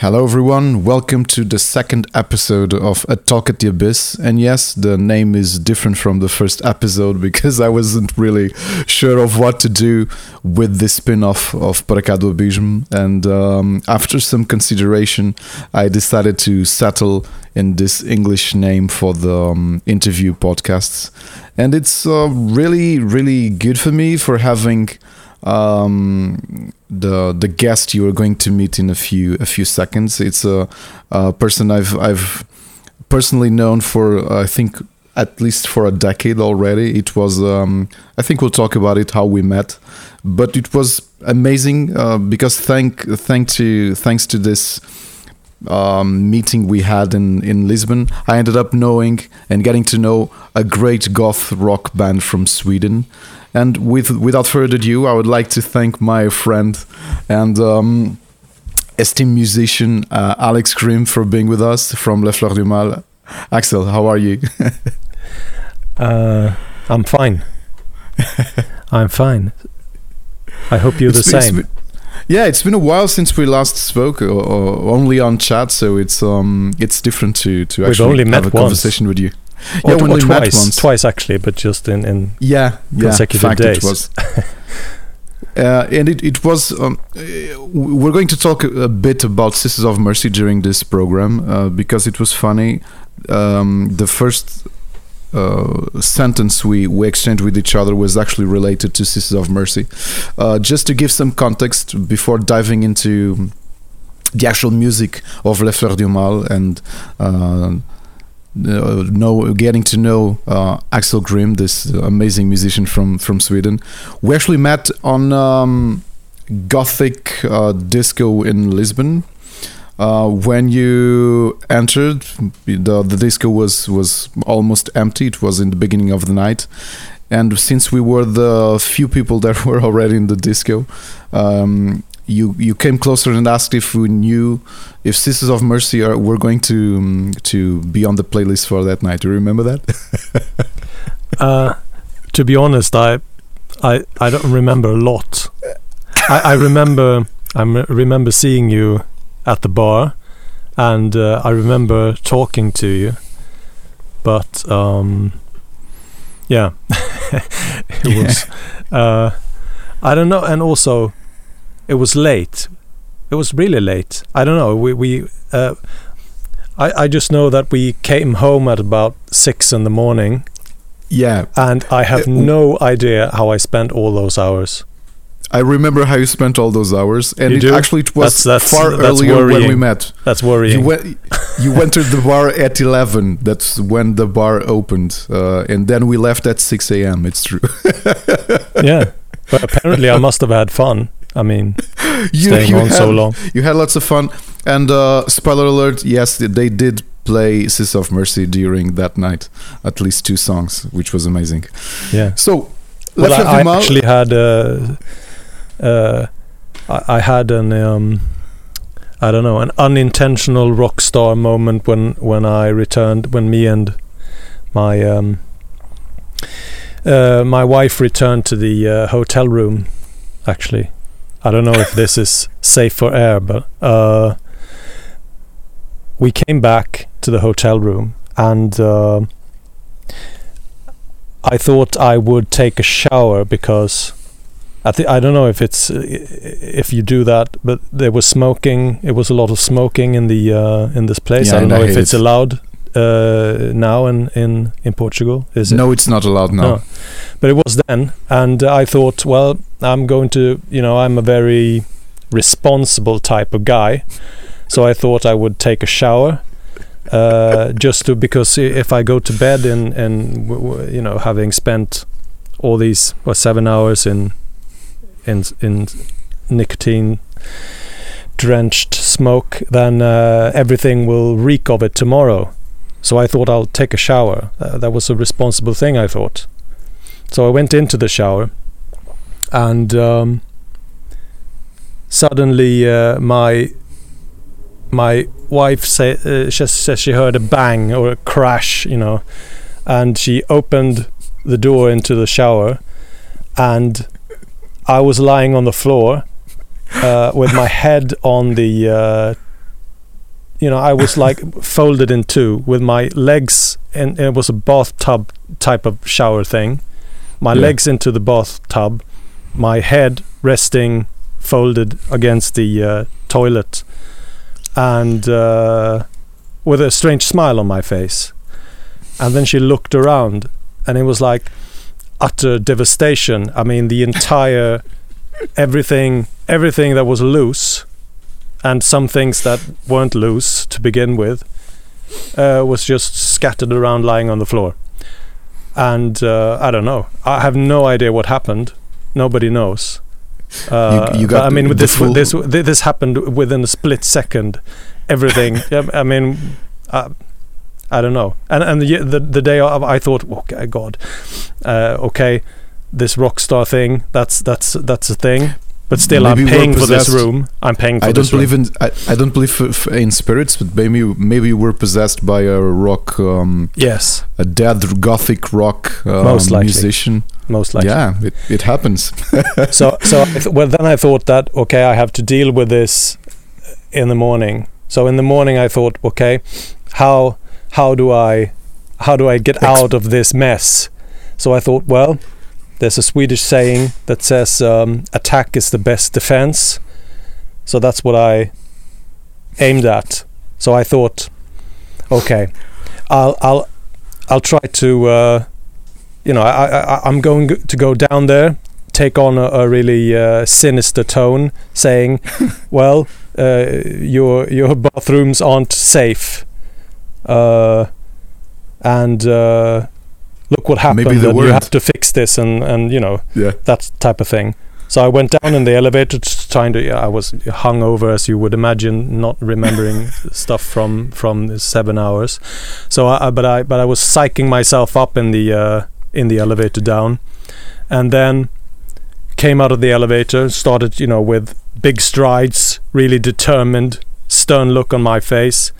Hello, everyone. Welcome to the second episode of A Talk at the Abyss. And yes, the name is different from the first episode because I wasn't really sure of what to do with this spin off of Para Cá Abismo. And um, after some consideration, I decided to settle in this English name for the um, interview podcasts. And it's uh, really, really good for me for having um, the the guest you are going to meet in a few a few seconds. It's a, a person I've I've personally known for I think at least for a decade already. It was um, I think we'll talk about it how we met, but it was amazing uh, because thank thank to thanks to this. Um, meeting we had in, in Lisbon, I ended up knowing and getting to know a great goth rock band from Sweden and with without further ado, I would like to thank my friend and um, esteemed musician uh, Axel Grimm for being with us from Le Fleur du Mal. Axel, how are you? uh, I'm fine. I'm fine. I hope you're it's the same. yeah, it's been a while since we last spoke, or, or only on chat, so it's um it's different to to We've actually have a once. conversation with you. Yeah, or twice, twice actually, but just in in yeah, consecutive yeah, days. It was. Uh, and it, it was um, we're going to talk a bit about sisters of mercy during this program uh, because it was funny um, the first uh, sentence we, we exchanged with each other was actually related to sisters of mercy uh, just to give some context before diving into the actual music of Le Fleur du Mal and uh, know getting to know uh, Axel Grimm, this amazing musician from from Sweden. We actually met on um, Gothic uh, disco in Lisbon. Uh, when you entered, the the disco was was almost empty. It was in the beginning of the night, and since we were the few people that were already in the disco, um, you you came closer and asked if we knew if Sisters of Mercy are were going to um, to be on the playlist for that night. Do you remember that? uh, to be honest, I I I don't remember a lot. I, I remember I remember seeing you at the bar, and uh, I remember talking to you, but um, yeah, it was. Uh, I don't know, and also it was late. It was really late. I don't know. We we uh, I I just know that we came home at about six in the morning. Yeah, and I have uh, no idea how I spent all those hours. I remember how you spent all those hours, and it, actually it was that's, that's, far that's earlier worrying. when we met. That's worrying. You went, you went to the bar at eleven. That's when the bar opened, uh, and then we left at six a.m. It's true. yeah, but apparently I must have had fun. I mean, you, staying you on had, so long. You had lots of fun. And uh, spoiler alert: yes, they did play "Sis of Mercy" during that night. At least two songs, which was amazing. Yeah. So, well, I, I actually had uh, uh, I, I had an um, I don't know an unintentional rock star moment when when I returned when me and my um, uh, my wife returned to the uh, hotel room actually I don't know if this is safe for air, but uh, we came back to the hotel room and uh, I thought I would take a shower because I th- I don't know if it's if you do that, but there was smoking. It was a lot of smoking in the uh, in this place. Yeah, I don't know if it's allowed uh, now in, in in Portugal? Is it? No, it's not allowed now. No. But it was then, and I thought, well, I'm going to, you know, I'm a very responsible type of guy, so I thought I would take a shower. Uh, just to because if I go to bed and and you know having spent all these what seven hours in in in nicotine drenched smoke, then uh, everything will reek of it tomorrow. So I thought I'll take a shower. Uh, that was a responsible thing, I thought. So I went into the shower, and um, suddenly uh, my my wife say, uh, she says she heard a bang or a crash, you know, and she opened the door into the shower, and I was lying on the floor uh, with my head on the uh, you know, I was like folded in two with my legs, and it was a bathtub type of shower thing. My Yeah. legs into the bathtub, my head resting folded against the uh, toilet, and uh, with a strange smile on my face. And then she looked around, and it was like utter devastation. I mean, the entire everything, everything that was loose, and some things that weren't loose to begin with, uh, was just scattered around, lying on the floor. And uh, I don't know. I have no idea what happened. Nobody knows. Uh, you but got I mean, with the this, this, thi- this happened within a split second. Everything. I mean, uh, I don't know. And and the the, the day of, I thought, okay, God, uh, okay, this rock star thing. That's that's that's a thing. But still, Maybe I'm paying for this room. I'm paying for I don't this room. believe in I, I don't believe f- f- in spirits, but maybe maybe we're possessed by a rock, um, Yes, a dead gothic rock um, Most likely. musician. most likely. Yeah, it, it happens. so so I th- well then I thought that okay I have to deal with this in the morning. So in the morning I thought okay how how do I how do I get Ex- out of this mess? So I thought well there's a Swedish saying that says um, attack is the best defense. So that's what I aimed at. So I thought okay I'll I'll I'll try to uh, you know I, I I'm going to go down there take on a, a really uh, sinister tone, saying, "Well, uh, your your bathrooms aren't safe, uh, and uh, look what happened. Maybe and you have to fix this, and and you know yeah. that type of thing." So I went down in the elevator, trying to. I was hungover, as you would imagine, not remembering stuff from from seven hours. So, I, I- but I but I was psyching myself up in the uh, in the elevator down, and then came out of the elevator, started, you know, with big strides, really determined, stern look on my face,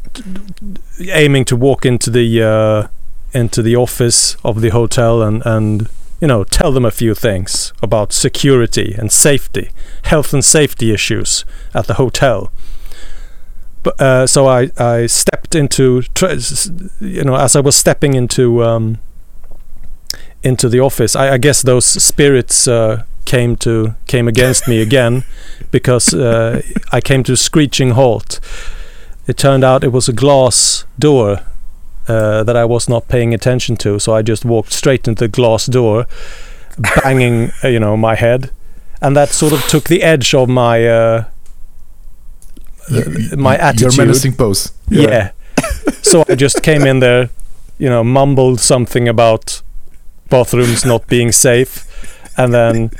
aiming to walk into the uh, into the office of the hotel and and you know tell them a few things about security and safety, health and safety issues at the hotel. But uh, so I I stepped into you know as I was stepping into um, into the office. I, I guess those spirits uh, came to came against me again because uh, I came to a screeching halt. It turned out it was a glass door uh, that I was not paying attention to, so I just walked straight into the glass door, banging uh, you know my head, and that sort of took the edge of my uh, You- my Your attitude. menacing pose. Yeah. so I just came in there, you know, mumbled something about bathrooms not being safe, and then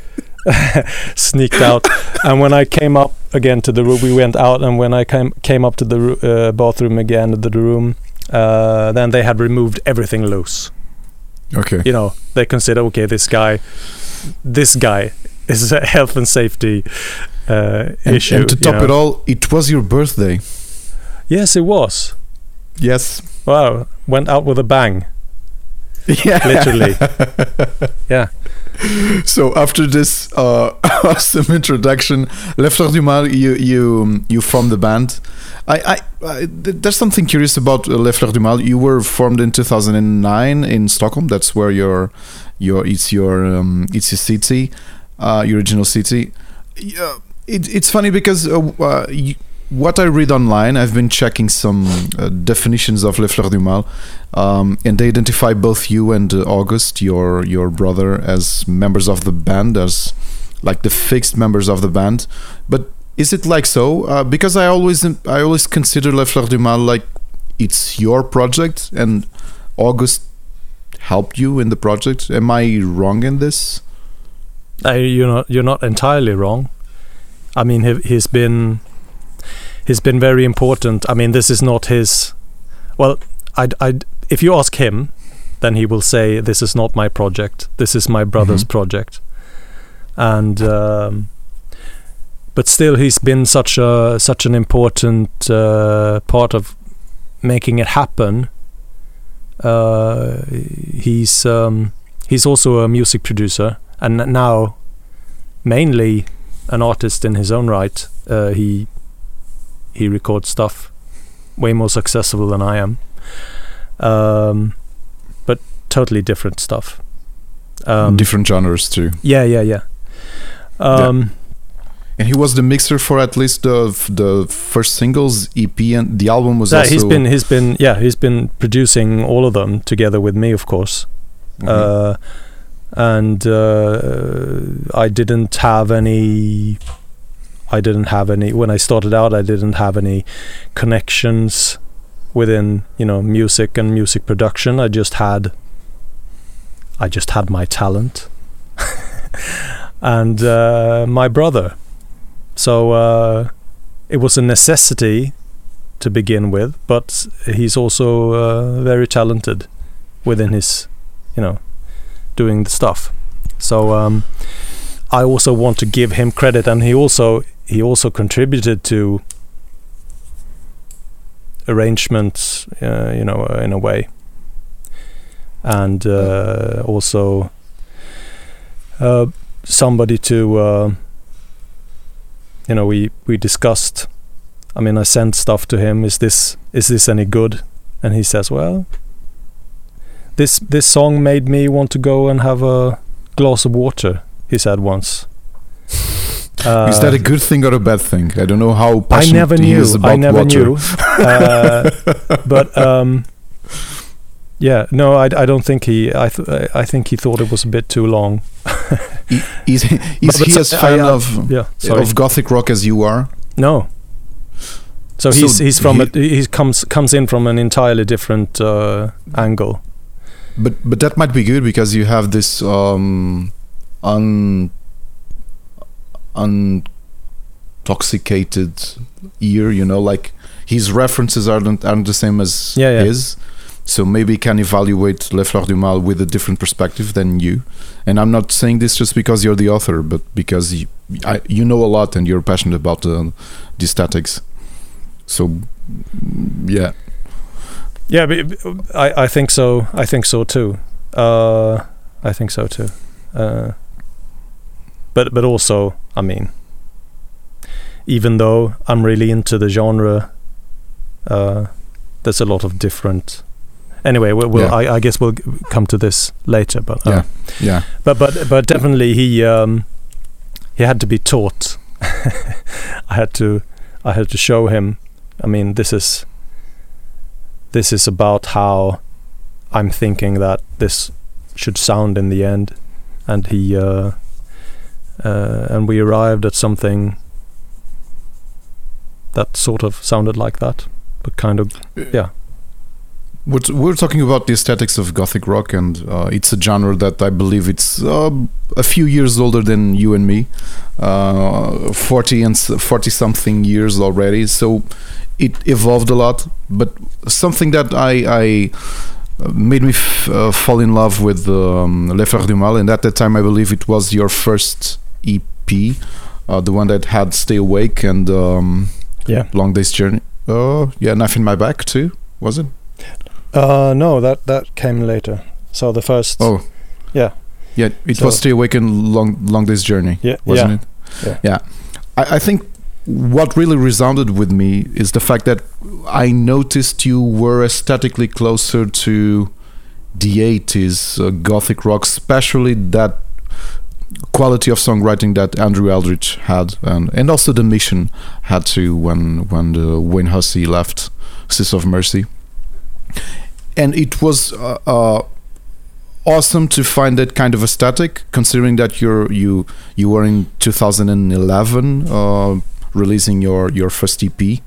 sneaked out. And when I came up again to the room, we went out, and when I came came up to the uh, bathroom again, to the room, uh, then they had removed everything loose. Okay. You know, they consider okay, this guy, this guy is a health and safety uh, And, issue. and to top know. it all, it was your birthday. yes, it was. Yes. Wow, went out with a bang. Yeah. Literally. Yeah. So after this uh, awesome introduction, Les Fleurs du Mal, you you you formed the band. I, I, I there's something curious about uh, Les Fleurs du Mal. You were formed in 2009 in Stockholm. That's where your your it's your um, it's your city, uh, your original city. Yeah, it, it's funny because uh, uh, you, what I read online, I've been checking some uh, definitions of Le Fleur du Mal, um, and they identify both you and uh, August, your your brother, as members of the band, as like the fixed members of the band. But is it like so? Uh, because I always I always consider Le Fleur du Mal like it's your project, and August helped you in the project. Am I wrong in this? You're not you're not entirely wrong. I mean, he, he's been he's been very important. I mean, this is not his. Well, I I if you ask him, then he will say this is not my project. This is my brother's Mhm. project, and. Um, but still, he's been such a such an important uh, part of making it happen. Uh, he's um, he's also a music producer and now mainly an artist in his own right. Uh, he he records stuff way more successful than I am. Um, but totally different stuff. Um, Different genres too. yeah, yeah, yeah. Um, And he was the mixer for at least the the first singles EP, and the album was yeah, also. he's been he's been yeah he's been producing all of them together with me, of course. Mhm. uh, and uh, I didn't have any. I didn't have any when I started out. I didn't have any connections within you know music and music production. I just had. I just had my talent, and uh, my brother. So uh, it was a necessity to begin with, but he's also uh, very talented within his you know, doing the stuff. So um, I also want to give him credit, and he also he also contributed to arrangements, uh, you know, uh, in a way, and uh, also uh, somebody to, uh, you know, we we discussed. I mean, I sent stuff to him. Is this is this any good? And he says, well, this this song made me want to go and have a glass of water. He said once. Uh, is that a good thing or a bad thing? I don't know how I passionate never he knew. is about I never water. knew. Uh, but um, yeah, no, I, I don't think he. I th- I think he thought it was a bit too long. I- Is, he- is But- he but as fan I, uh, of Yeah, sorry. of gothic rock as you are? no. So So he's he's from he- a, he comes comes in from an entirely different uh, angle. But but that might be good because you have this um un intoxicated ear, you know, like his references aren't aren't the same as Yeah, yeah. his. So maybe he can evaluate Le Fleur du Mal with a different perspective than you. And I'm not saying this just because you're the author, but because you, I, you know a lot and you're passionate about the, the aesthetics. So, yeah. Yeah, but I I think so. I think so too. Uh, I think so too. Uh, but but also, I mean, even though I'm really into the genre, uh, there's a lot of different. Anyway, we'll, we'll Yeah. I, I guess we'll come to this later. But uh, Yeah. Yeah. but but but definitely he um, he had to be taught. I had to I had to show him. I mean, this is this is about how I'm thinking that this should sound in the end, and he uh, uh, and we arrived at something that sort of sounded like that, but kind of yeah. We're, we're talking about the aesthetics of gothic rock, and uh, it's a genre that I believe it's uh, a few years older than you and me, uh, forty and forty something years already. So it evolved a lot, but something that I, I uh, made me f- uh, fall in love with um, Le Frères du Mal, and at that time I believe it was your first EP, uh, the one that had Stay Awake and um, Yeah. Long Day's Journey. Oh, yeah, Knife in My Back too, was it? Uh, no, that that came later. So the first. Oh, Yeah. yeah. It So- was Stay Awake and Long Long Day's Journey, Yeah. wasn't yeah. it? Yeah. I, I think what really resounded with me is the fact that I noticed you were aesthetically closer to the 80s uh, gothic rock, especially that quality of songwriting that Andrew Eldritch had, and and also the Mission had to when when the Wayne Hussey left Sis of Mercy, and it was. Uh, uh, awesome to find that kind of aesthetic considering that you're you you were in 2011 uh, releasing your your first EP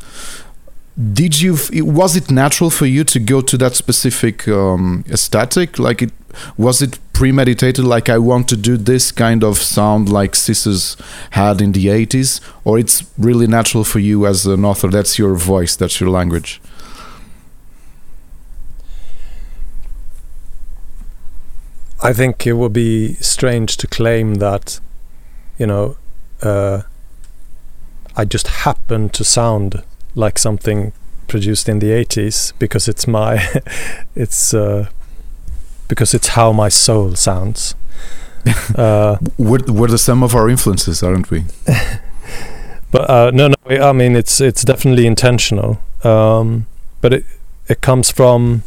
did you was it natural for you to go to that specific um, aesthetic like it was it premeditated like I want to do this kind of sound like Sisters had in the 80s or it's really natural for you as an author? That's your voice that's your language. I think it would be strange to claim that, you know, uh, I just happen to sound like something produced in the 80s because it's my, it's uh, because it's how my soul sounds. uh, we're, we're the sum of our influences aren't we but uh, no, no, I mean it's it's definitely intentional. Um, but it it comes from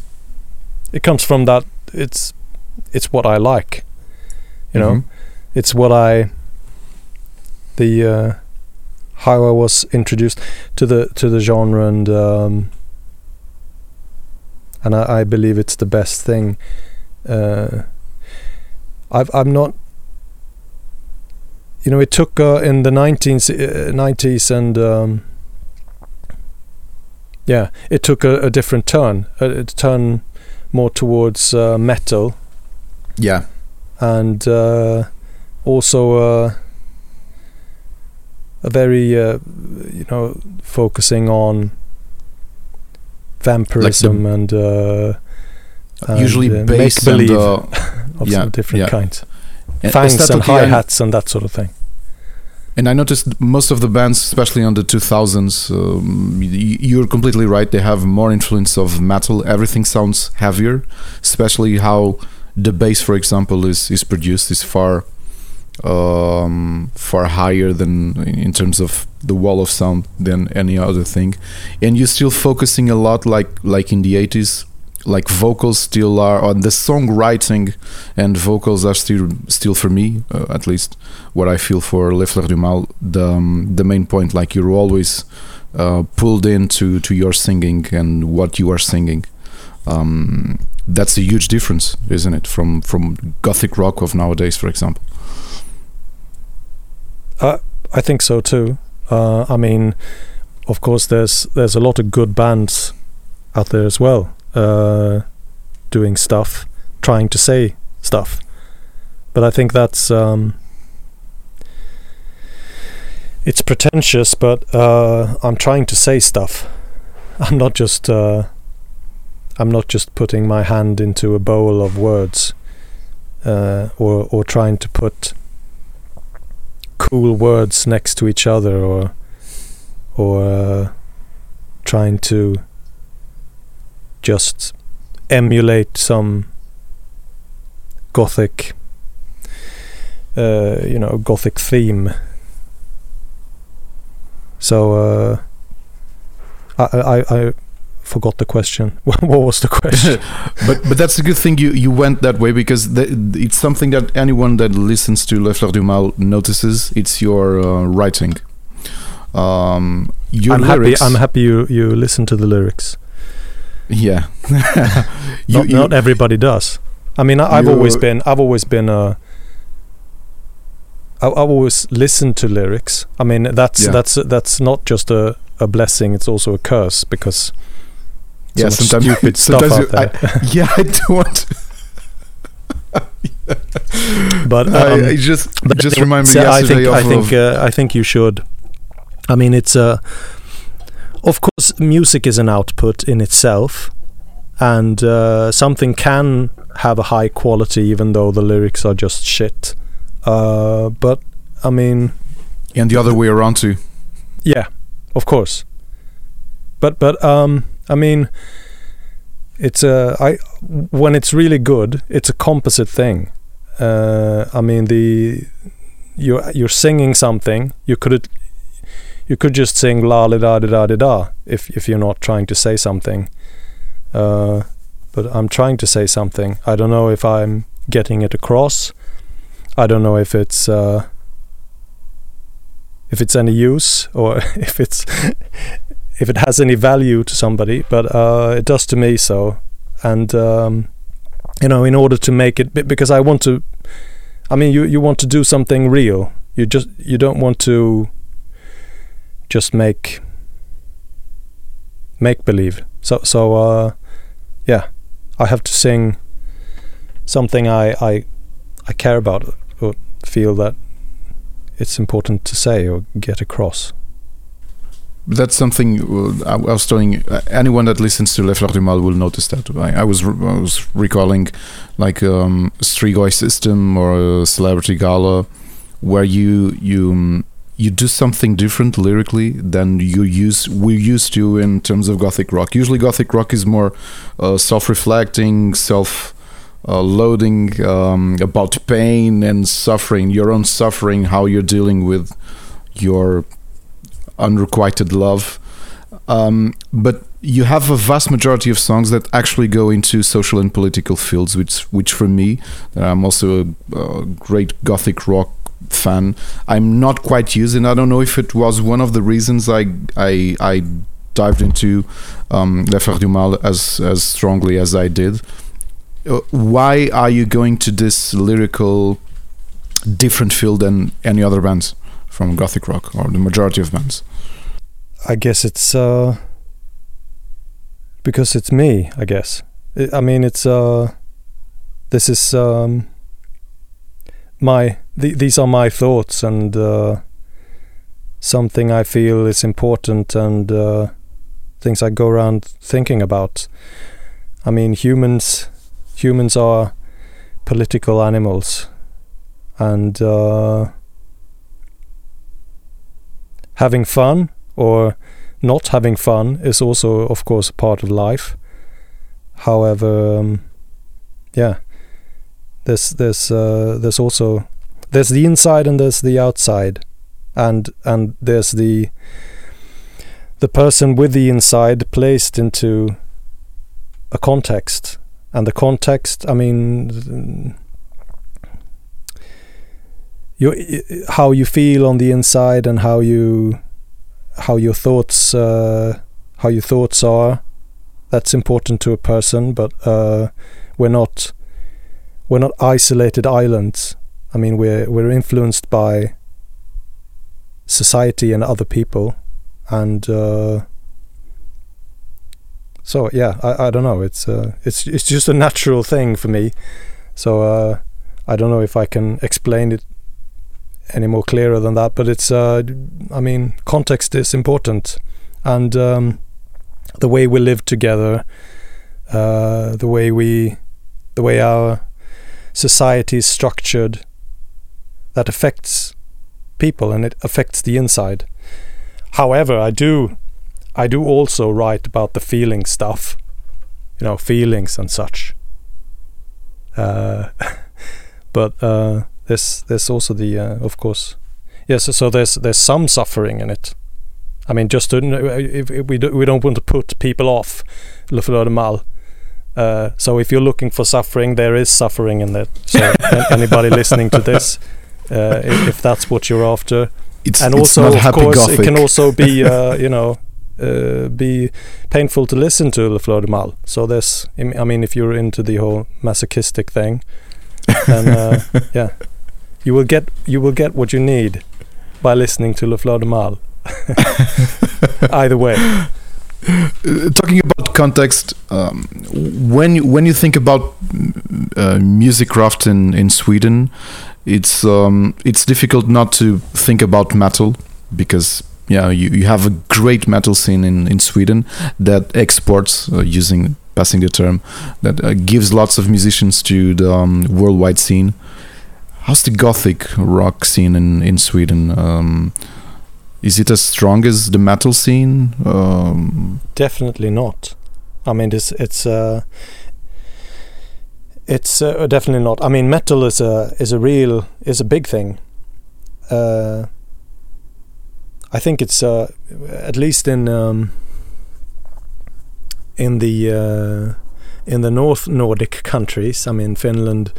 it comes from that it's it's what I like. You know, Mhm. it's what I the uh, how I was introduced to the to the genre and um, and I, I believe it's the best thing. Uh, I've I'm not. You know, it took uh, in the 19s, uh, 90s and um, yeah, it took a, a different turn. A, a turn more towards uh, metal Yeah. and uh, also uh, a very uh, you know focusing on vampirism and, uh, and Usually uh, based make on the of yeah, some different yeah. kinds, and fangs and hi hats and that sort of thing. And I noticed most of the bands, especially on the 2000s, um, you're completely right. They have more influence of metal. Everything sounds heavier, especially how the bass, for example, is is produced is far um, far higher than in terms of the wall of sound than any other thing. And you're still focusing a lot, like like in the 80s, like vocals still are on the songwriting, and vocals are still still for me, uh, at least what I feel for Le Fleur du Mal, the um, the main point. Like you're always uh, pulled into to your singing and what you are singing. Um, that's a huge difference, isn't it, from from gothic rock of nowadays, for example? I think so too. Uh, I mean, of course, there's there's a lot of good bands out there as well, uh, doing stuff, trying to say stuff. But I think that's um, it's pretentious, but uh, I'm trying to say stuff. I'm not just uh, I'm not just putting my hand into a bowl of words, uh, or or trying to put cool words next to each other or or uh, trying to just emulate some gothic uh, you know gothic theme so uh, I, I I forgot the question what was the question but but that's a good thing you you went that way because the, it's something that anyone that listens to Le Fleur du Mal notices. It's your uh, writing. Um, your I'm happy. I'm happy you you listen to the lyrics Yeah. you, not, you- not everybody does. I mean, I, I've always been, I've always been a. I- I've always listened to lyrics. I mean, that's Yeah. that's that's not just a, a blessing; it's also a curse because so yeah. Sometimes stupid stuff sometimes out you- I- yeah, I don't want. but um, I, I just but just anyway, remind me so I think of, I think uh, I think you should. I mean, it's a. Of course, music is an output in itself, and uh, something can have a high quality even though the lyrics are just shit. Uh, but I mean, and the other way around too. yeah, of course. But but um, I mean, it's a I when it's really good, it's a composite thing. Uh, I mean the you're you're singing something. You could you could just sing la la da da da da da if if you're not trying to say something. Uh, but I'm trying to say something. I don't know if I'm getting it across. I don't know if it's uh, if it's any use or if it's if it has any value to somebody, but uh, it does to me so. And um, you know, in order to make it, because I want to, I mean, you you want to do something real. You just you don't want to just make make believe. So so uh, yeah, I have to sing something I I I care about or feel that it's important to say or get across. That's something uh, I was telling uh, anyone that listens to Le Fleur du Mal will notice that. I, I was I was recalling like um, Strigoi system or a Celebrity Gala, where you you um, you do something different lyrically than you use we're used to in terms of gothic rock. Usually, gothic rock is more uh, self-reflecting, self. Uh, loading um, about pain and suffering, your own suffering, how you're dealing with your unrequited love. Um, but you have a vast majority of songs that actually go into social and political fields, which, which for me, I'm also a, a great gothic rock fan. I'm not quite used, and I don't know if it was one of the reasons I I, I dived into um, Les Frères du Mal as as strongly as I did. Uh, why are you going to this lyrical different field than any other bands from gothic rock or the majority of bands? I guess it's uh, because it's me. I guess. I mean, it's uh, this is um, my th- these are my thoughts and uh, something I feel is important and uh, things I go around thinking about. I mean, humans humans are political animals, and uh, having fun or not having fun is also, of course, part of life. However, um, yeah, there's there's uh, there's also there's the inside and there's the outside, and and there's the the person with the inside placed into a context, and the context. I mean, you how you feel on the inside and how you how your thoughts uh, how your thoughts are. That's important to a person, but uh, we're not we're not isolated islands. I mean, we're we're influenced by society and other people, and uh, so yeah, I, I don't know. It's uh, it's it's just a natural thing for me. So uh, I don't know if I can explain it any more clearer than that. But it's, uh, I mean, context is important, and um, the way we live together, uh, the way we, the way our society is structured, that affects people and it affects the inside. However, I do, I do also write about the feeling stuff, you know, feelings and such. Uh, but uh, there's there's also the uh, of course yes so there's there's some suffering in it I mean just to, if, if we do, we don't want to put people off Le Fleur du Mal uh, so if you're looking for suffering there is suffering in it so anybody listening to this uh, if, if, that's what you're after it's, and it's also of course gothic. it can also be uh, you know uh, be painful to listen to Le Fleur du Mal so there's I mean if you're into the whole masochistic thing then uh, yeah you will get you will get what you need by listening to Le Fleur du Mal. Either way. Uh, talking about context, um, when you, when you think about uh, music craft in, in Sweden, it's um, it's difficult not to think about metal because yeah you, you have a great metal scene in, in Sweden that exports uh, using passing the term that uh, gives lots of musicians to the um, worldwide scene How's the gothic rock scene in in Sweden? Um, is it as strong as the metal scene? Um, Definitely not. I mean, it's it's uh, it's uh, definitely not. I mean, metal is a is a real is a big thing. Uh, I think it's uh, at least in um, in the uh, in the North Nordic countries. I mean, Finland,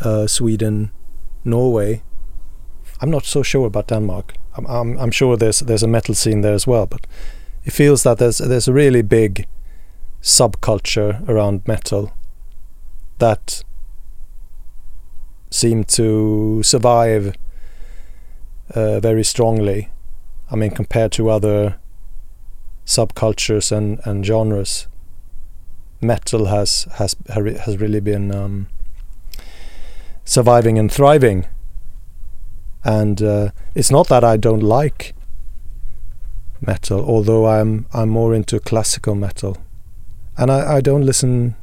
uh, Sweden, Norway. I'm not so sure about Denmark. I'm, I'm, sure there's there's a metal scene there as well, but it feels that there's there's a really big subculture around metal that seem to survive uh, very strongly. I mean, compared to other subcultures and, and genres, metal has has has really been um, surviving and thriving. And uh, it's not that I don't like metal, although I'm I'm more into classical metal, and I, I don't listen.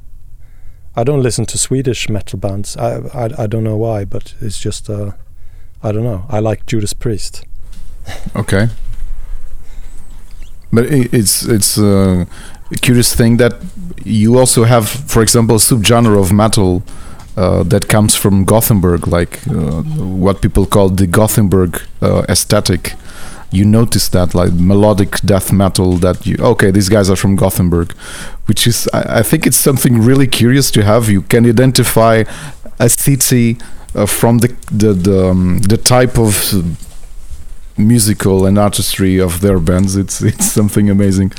I don't listen to Swedish metal bands. I I, I don't know why, but it's just uh, I don't know. I like Judas Priest. okay, but it's it's uh, a curious thing that you also have, for example, a subgenre of metal uh, that comes from Gothenburg, like uh, what people call the Gothenburg uh, aesthetic. you notice that like melodic death metal that you okay these guys are from Gothenburg, which is I, I think it's something really curious to have. You can identify a city uh, from the the the, um, the type of musical and artistry of their bands. It's it's something amazing.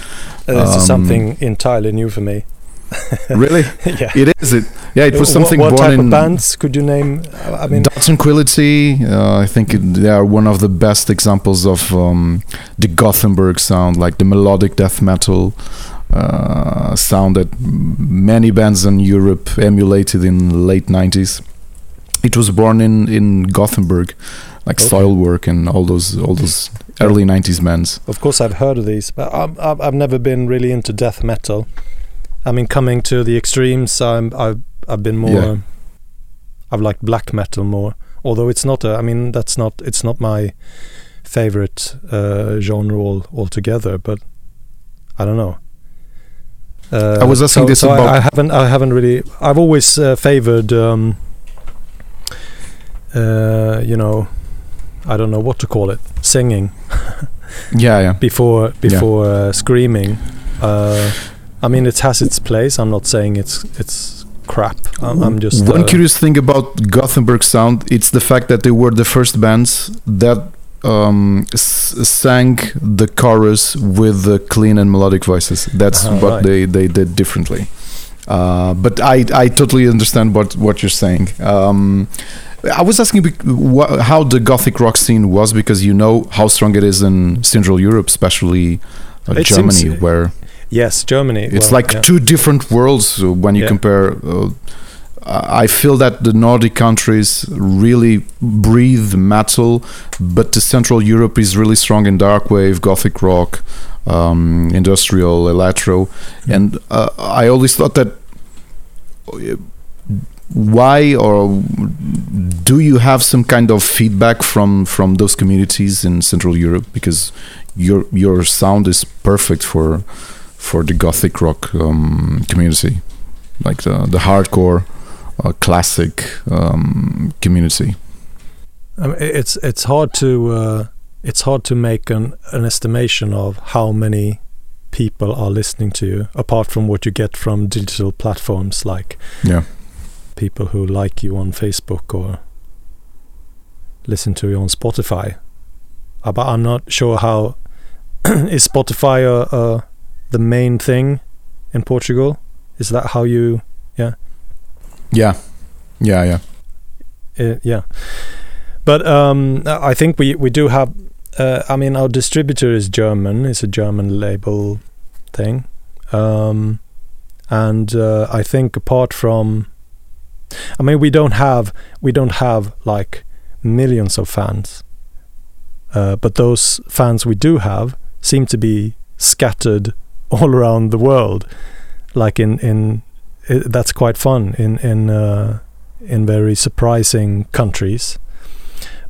Uh, this is Um, something entirely new for me. really, yeah. it is. It yeah, it was something what, born type in of bands could you name? I mean, Dark Tranquillity. Uh, I think it, they are one of the best examples of um, the Gothenburg sound, like the melodic death metal uh, sound that many bands in Europe emulated in the late '90s. It was born in in Gothenburg, like Okay. Soilwork and all those all those early '90s bands. of course, I've heard of these, but I'm, I've I've never been really into death metal. I mean, coming to the extremes, I'm I've I've been more. Yeah. I've liked black metal more, although it's not a. I mean, that's not. It's not my favorite uh, genre all, altogether, but I don't know. Uh, I was asking so, this so I- about- I, haven't. I haven't really. I've always uh, favored. Um, uh, you know, I don't know what to call it. Singing Yeah, yeah. before Yeah. before uh, screaming. Uh, I mean, it has its place. I'm not saying it's it's crap. I'm, I'm just one uh, curious thing about Gothenburg sound. It's the fact that they were the first bands that um, s- sang the chorus with the clean and melodic voices. That's Uh-huh, what right. they, they did differently. Uh, but I, I totally understand what, what you're saying. Um, I was asking how the Gothic rock scene was because you know how strong it is in Central Europe, especially uh, Germany, seems- where Yes, Germany. it's well, like yeah. two different worlds uh, when you Yeah. compare. Uh, I feel that the Nordic countries really breathe metal, but the Central Europe is really strong in dark wave, gothic rock, um, industrial, electro, and uh, I always thought that. Why or do you have some kind of feedback from from those communities in Central Europe? Because your your sound is perfect for for the gothic rock um, community, like the the hardcore uh, classic um, community. I mean, it's it's hard to uh, it's hard to make an an estimation of how many people are listening to you, apart from what you get from digital platforms like Yeah, people who like you on Facebook or listen to you on Spotify. Uh, but I'm not sure how is Spotify uh, uh, the main thing in Portugal. Is that how you? yeah, yeah, yeah. Uh, yeah, but um, I think we we do have. Uh, I mean, our distributor is German. It's a German label thing, um, and uh, I think apart from, I mean, we don't have we don't have like millions of fans, uh, but those fans we do have seem to be scattered all around the world. Like in in, i that's quite fun in in. Uh, in very surprising countries.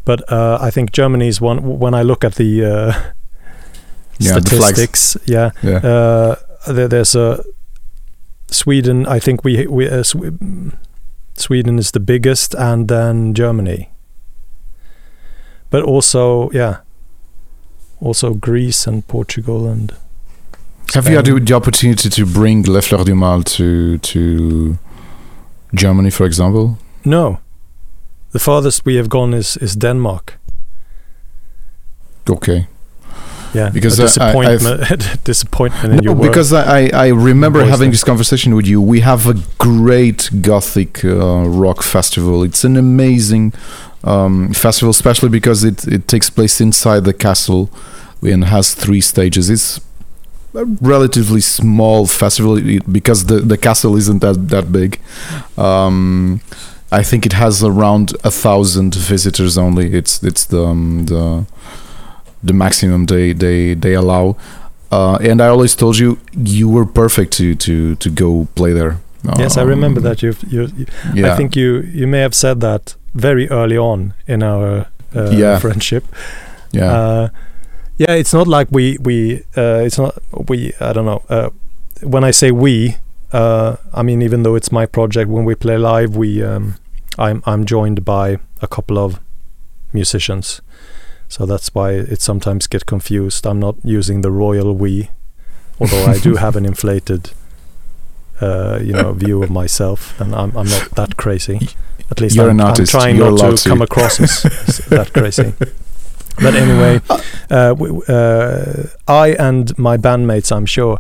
But uh, I think Germany is one. When I look at the uh, Yeah, the statistics, yeah, Yeah, uh, there, there's a Sweden. I think we we uh, Sw- Sweden is the biggest, and then Germany. But also, yeah, also Greece and Portugal and. Have you had the opportunity to bring Le Fleur du Mal to to Germany, for example? No, the farthest we have gone is is Denmark. Okay, Yeah, Because, a uh, I- I've- disappointment, disappointment in no, your work. because I, I remember having this conversation with you. We have a great gothic uh, rock festival. It's an amazing um, festival, especially because it it takes place inside the castle and has three stages. It's a relatively small festival because the the castle isn't that that big. Um, I think it has around a thousand visitors only. It's it's the um, the the maximum they they they allow. Uh, and I always told you you were perfect to to to go play there. yes, I remember Um, that. You've, you, you Yeah, I think you you may have said that very early on in our uh, Yeah. friendship. yeah, Uh, yeah, it's not like we we uh, it's not we I don't know. Uh, when I say we, uh, I mean even though it's my project, when we play live, we um, I'm I'm joined by a couple of musicians, So that's why it sometimes get confused. I'm not using the royal we, although I do have an inflated, uh, you know, view of myself, and I'm I'm not that crazy. At least You're I'm, an I'm trying You're not to come across as that crazy. But anyway, uh, w- uh, I and my bandmates, I'm sure,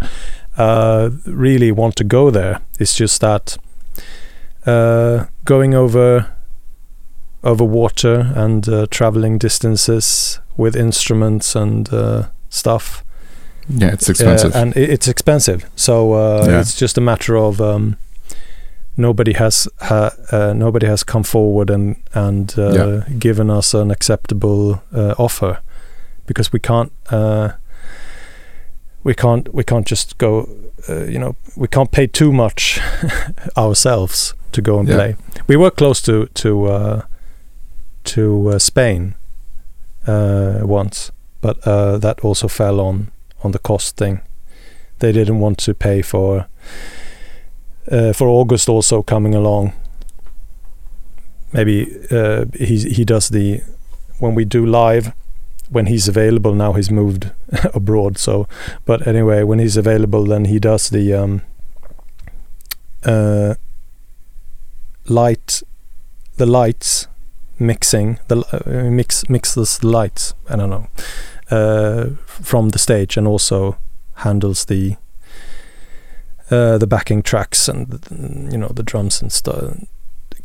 uh, really want to go there. It's just that uh, going over over water and uh, traveling distances with instruments and uh, stuff. Yeah, it's expensive. And it's expensive. So uh, Yeah. it's just a matter of um, nobody has ha- uh, nobody has come forward and and uh, Yeah. given us an acceptable uh, offer because we can't uh, we can't we can't just go uh, you know we can't pay too much ourselves to go and Yeah. play. We were close to to uh, to uh, Spain uh, once, but uh, that also fell on on the cost thing. They didn't want to pay for for August also coming along. Maybe uh, he he does the when we do live when he's available. Now he's moved abroad, so but anyway, when he's available, then he does the um, uh, light the lights mixing the uh, mix mixes the lights. I don't know uh, from the stage and also handles the uh, the backing tracks and you know the drums and stuff,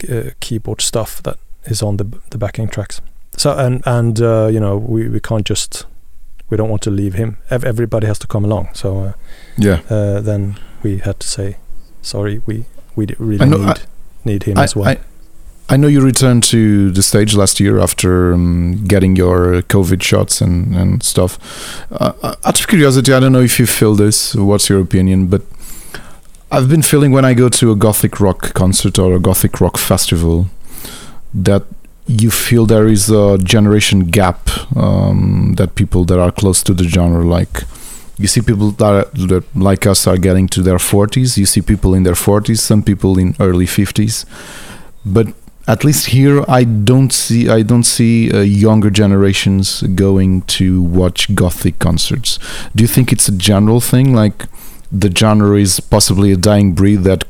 uh, keyboard stuff that is on the the backing tracks. So and and uh, you know we we can't just we don't want to leave him. Ev- everybody has to come along. So uh, yeah. uh, then we had to say sorry. We we really know- need need him I, as well. I, I know you returned to the stage last year after um, getting your COVID shots and, and stuff. Uh, out of curiosity, I don't know if you feel this, what's your opinion, but I've been feeling when I go to a Gothic rock concert or a Gothic rock festival that you feel there is a generation gap um, that people that are close to the genre like you see people that, are, that like us are getting to their 40s you see people in their 40s some people in early 50s but at least here i don't see i don't see uh, younger generations going to watch gothic concerts. Do you think it's a general thing? Like the genre is possibly a dying breed that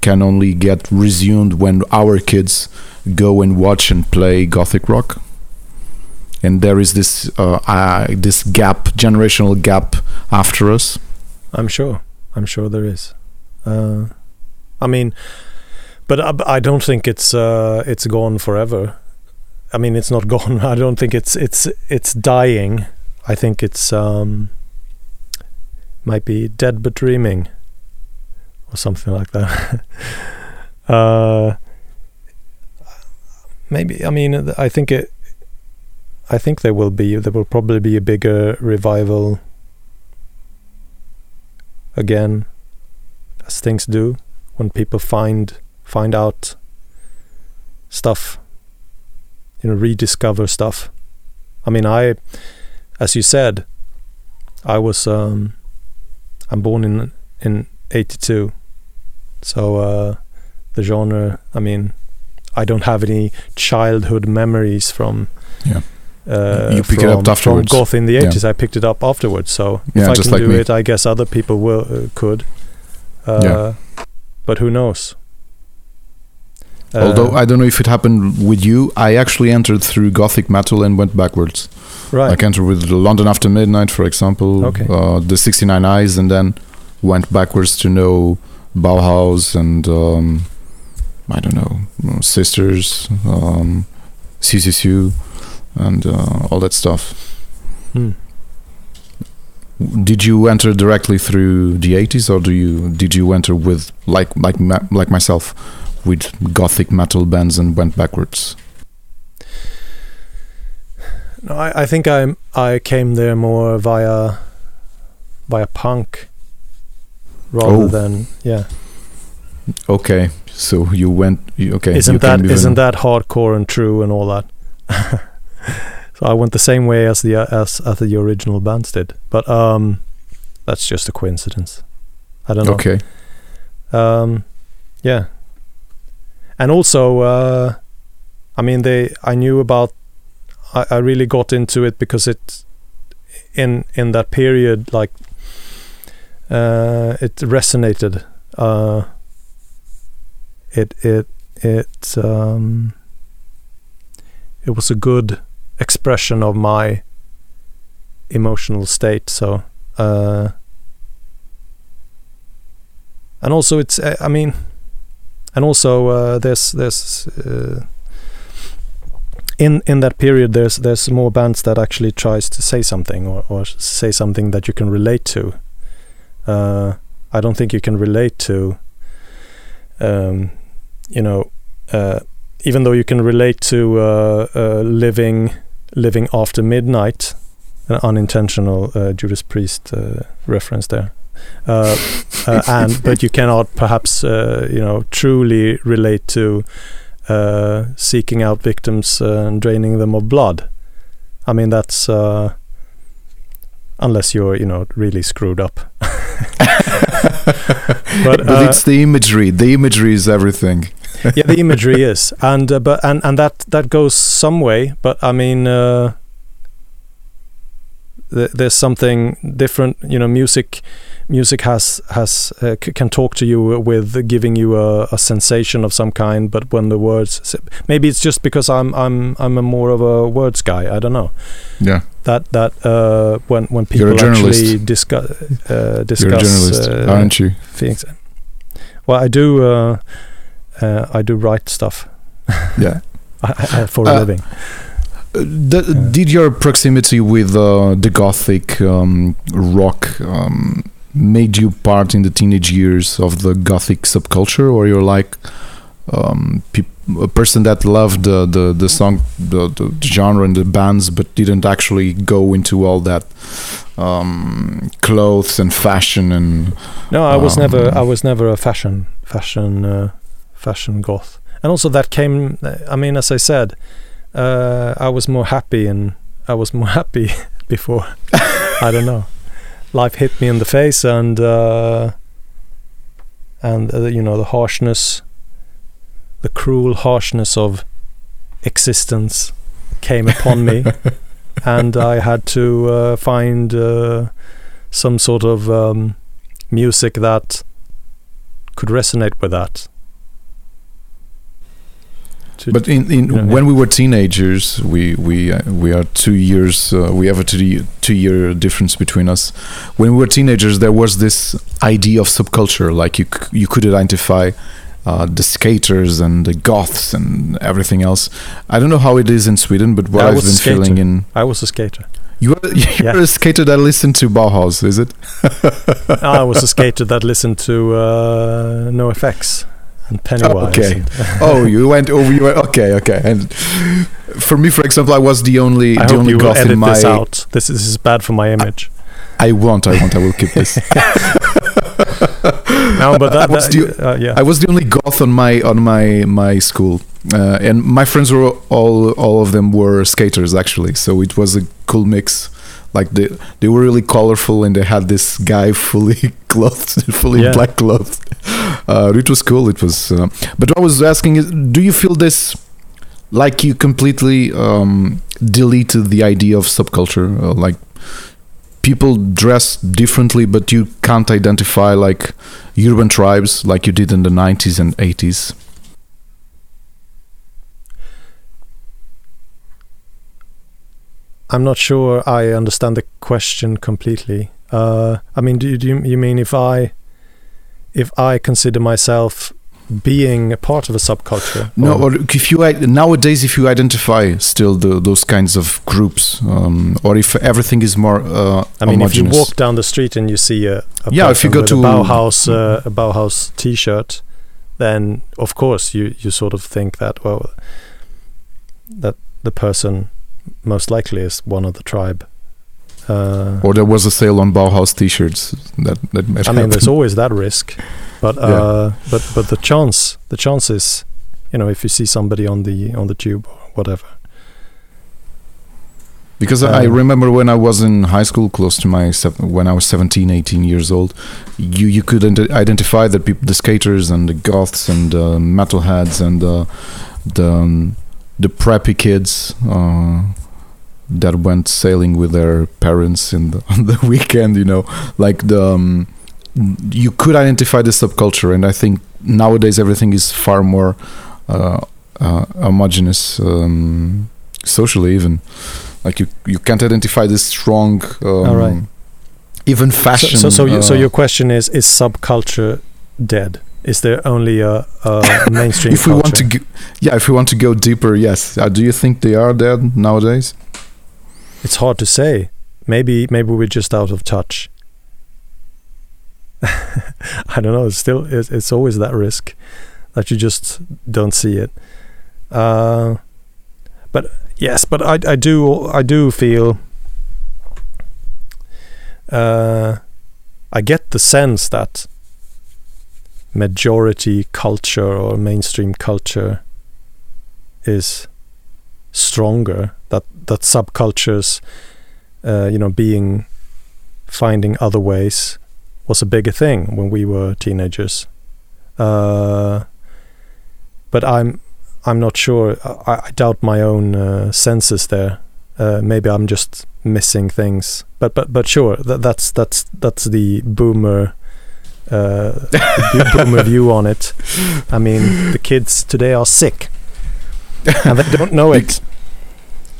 can only get resumed when our kids go and watch and play gothic rock and there is this uh, uh, this gap generational gap after us I'm sure. I'm sure there is. Uh, I mean, but I, I don't think it's uh, it's gone forever. I mean, it's not gone. I don't think it's it's it's dying. I think it's um, might be dead but dreaming, or something like that. uh, maybe. I mean, I think it. I think there will be. There will probably be a bigger revival again as things do when people find find out stuff you know rediscover stuff i mean i as you said i was um i'm born in in 82 so uh the genre i mean i don't have any childhood memories from Yeah. uh, You pick it up afterwards. From goth in the Yeah. 80s, I picked it up afterwards. So Yeah, if I can like do me. it, I guess other people will uh, could. Uh, Yeah. But who knows? Uh, although i don't know if it happened with you i actually entered through gothic metal and went backwards right. like entered with london after midnight for example Okay. uh, the 69 eyes and then went backwards to know bauhaus and um, i don't know sisters um, ccsu and uh, all that stuff Hmm. did you enter directly through the 80s or do you did you enter with like like like myself with gothic metal bands and went backwards No, I, I think I I came there more via via punk rather Oh. than yeah. okay so you went you, okay isn't that isn't that hardcore and true and all that? so I went the same way as the as as the original bands did, but um, that's just a coincidence. I don't know. okay Um, yeah. And also, uh, I mean, they. I knew about. I, I really got into it because it in in that period like uh, it resonated. Uh, it it it um, it was a good expression of my emotional state. So uh, and also it's I mean and also uh, there's there's uh, in in that period there's there's more bands that actually tries to say something or, or say something that you can relate to. Uh, I don't think you can relate to um, you know uh, even though you can relate to uh, uh, living living after midnight an unintentional Judas Priest reference there and but you cannot perhaps uh, you know truly relate to seeking out victims and draining them of blood. I mean that's unless you're you know really screwed up. but, but it's the imagery. The imagery is everything. yeah, the imagery is, and uh, but and and that that goes some way. But I mean, uh, th there's something different. You know, music music has has uh, can talk to you with giving you a, a, sensation of some kind but when the words maybe it's just because i'm i'm i'm a more of a words guy i don't know. Yeah. That that uh, when when people actually discuss uh, discuss uh, aren't you? things. Well i do uh, uh, i do write stuff. Yeah. I, I, for a living the, did your proximity with the gothic um, rock um, made you part in the teenage years of the gothic subculture, or you're like um, a person that loved the the, the song, the, the genre and the bands, but didn't actually go into all that um, clothes and fashion and. No, I was um, never. I was never a fashion fashion uh, fashion goth, and also that came. I mean, as I said, uh, I was more happy and I was more happy before. I don't know. Life hit me in the face and uh, and uh, you know the harshness the cruel harshness of existence came upon me. And I had to uh, find uh, some sort of um, music that could resonate with that to but in, in you know, when yeah. we were teenagers, we we uh, we are two years. Uh, we have a two two year difference between us. When we were teenagers, there was this idea of subculture, like you you could identify. Uh, the skaters and the goths and everything else. I don't know how it is in Sweden, but what I I've been feeling in. I was a skater. You were, you yeah. a skater that listened to Bauhaus, is it? I was a skater that listened to uh, NOFX and Pennywise. Oh, okay. oh, you went over. You went okay. Okay. And for me, for example, I was the only I the only you goth edit in my. This out. This is, this is bad for my image. I, I won't. I won't. I will keep this. no, but that, I was, that, the, uh, yeah. I was the only goth on my on my my school, uh, and my friends were all all of them were skaters actually. So it was a cool mix like they they were really colorful and they had this guy fully clothed fully yeah. black clothed. Uh, it was cool it was uh, but i was asking is do you feel this like you completely um, deleted the idea of subculture? Uh, like people dress differently but you can't identify like urban tribes like you did in the 90s and 80s I'm not sure I understand the question completely. Uh, I mean, do, do you, you mean if I if I consider myself being a part of a subculture? No, or, or if you nowadays if you identify still the, those kinds of groups, um, or if everything is more. Uh, I mean, if you walk down the street and you see a, a yeah, if you go to a Bauhaus uh, a Bauhaus T-shirt, then of course you you sort of think that well that the person most likely is one of the tribe. Uh, or there was a sale on Bauhaus T-shirts that that. I happen. mean, there's always that risk, but uh, yeah. but but the chance, the chances, you know, if you see somebody on the on the tube or whatever. Because um, I remember when I was in high school, close to my when I was 17, 18 years old, you you could identify the people, the skaters and the goths and uh, metalheads and uh, the um, the preppy kids, uh, that went sailing with their parents in the, on the weekend. You know, like the um, you could identify the subculture, and I think nowadays everything is far more uh, uh, homogenous um, socially, even like you you can't identify this strong. Um, All right. Even fashion. So, so, so, you, so uh, your question is: Is subculture dead? Is there only a, a mainstream? if we want to, culture? go, yeah, if we want to go deeper, yes. Uh, do you think they are dead nowadays? It's hard to say. Maybe, maybe we're just out of touch. I don't know. It's still, it's, it's always that risk that you just don't see it. Uh, but yes, but I, I do, I do feel. Uh, I get the sense that majority culture or mainstream culture is stronger. That subcultures, uh, you know, being finding other ways was a bigger thing when we were teenagers. Uh, but I'm I'm not sure. I, I doubt my own uh, senses there. Uh, maybe I'm just missing things. But but but sure, that, that's that's that's the boomer uh, the boomer view on it. I mean, the kids today are sick, and they don't know it.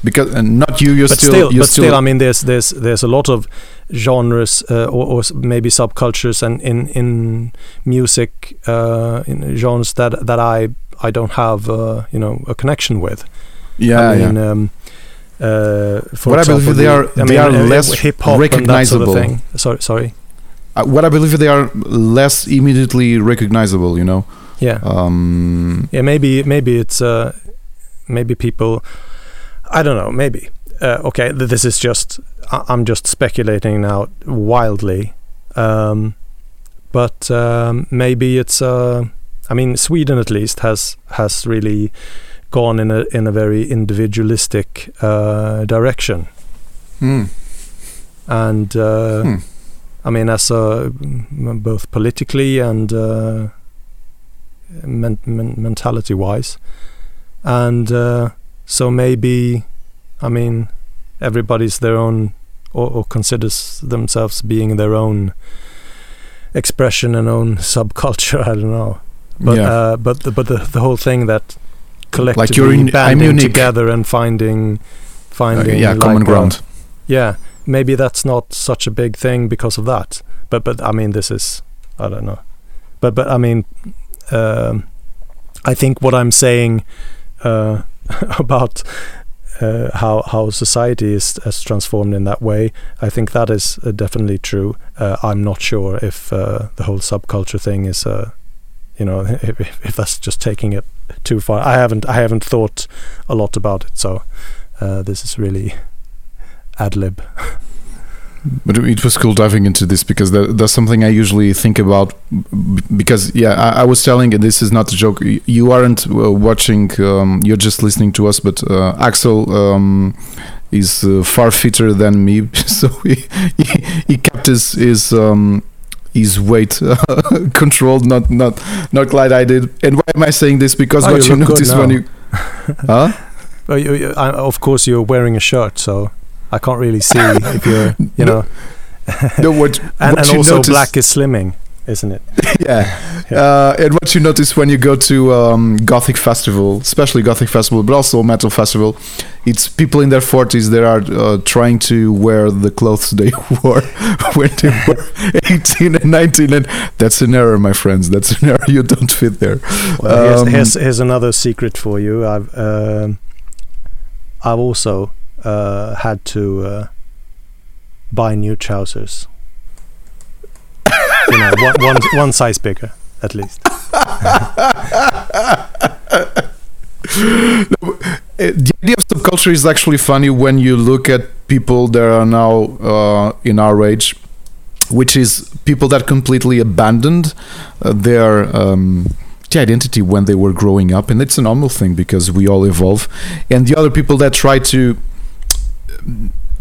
Because and not you. You're but still. still, you're but still, I mean, there's there's there's a lot of genres uh, or, or maybe subcultures and in in music uh, in genres that that I I don't have uh, you know a connection with. yeah, I yeah. um, uh, for What I believe they the- are- I they mean, are uh, less hip hop and sort recognizable. of thing. Sorry, sorry. Uh, what I believe they are less immediately recognizable. You know. Yeah, Um, yeah. Maybe maybe it's uh, maybe people. I don't know. Maybe. Uh, okay, th- this is just. I'm just speculating now wildly. Um, but um, maybe it's. Uh, I mean, Sweden at least has has really gone in a in a very individualistic uh, direction. hmm. and uh, Hmm. I mean, as a both politically and uh, men- men- mentality-wise, and uh, so maybe, I mean, everybody's their own or, or considers themselves being their own expression and own subculture. I don't know, but yeah. uh, but the, but the the whole thing that collectively you're in- banding together and finding finding Okay, yeah. like common ground. yeah, maybe that's not such a big thing because of that. But but I mean, this is I don't know. But but I mean, um, I think what I'm saying uh, about uh, how how society is has transformed in that way, I think that is uh, definitely true. Uh, I'm not sure if uh, the whole subculture thing is, uh, you know, if, if that's just taking it too far. I haven't I haven't thought a lot about it, so uh, this is really ad lib. But it was cool diving into this because that, that's something I usually think about. Because yeah, I, I was telling, and this is not a joke. You aren't uh, watching; um, you're just listening to us. But uh, Axel um, is uh, far fitter than me, so he he, he kept his his um, his weight controlled. Not not not like I did. And why am I saying this? Because Oh, what you you notice when you, huh? Well, you, you, I, of course, you're wearing a shirt, so I can't really see if you're, you know. No, what and what and also, notice- black is slimming, isn't it? yeah. Uh, and what you notice when you go to um, Gothic festival, especially Gothic festival, but also metal festival, it's people in their forties that are uh, trying to wear the clothes they wore when they were eighteen and nineteen, and that's an error, my friends. That's an error. You don't fit there. Well, here's, Um, here's here's another secret for you. I've um, I've also uh, had to uh, buy new trousers. you know, one, one one size bigger at least. Uh, the idea of subculture is actually funny when you look at people that are now uh, in our age, which is people that completely abandoned uh, their um, the identity when they were growing up, and it's a normal thing because we all evolve. And the other people that try to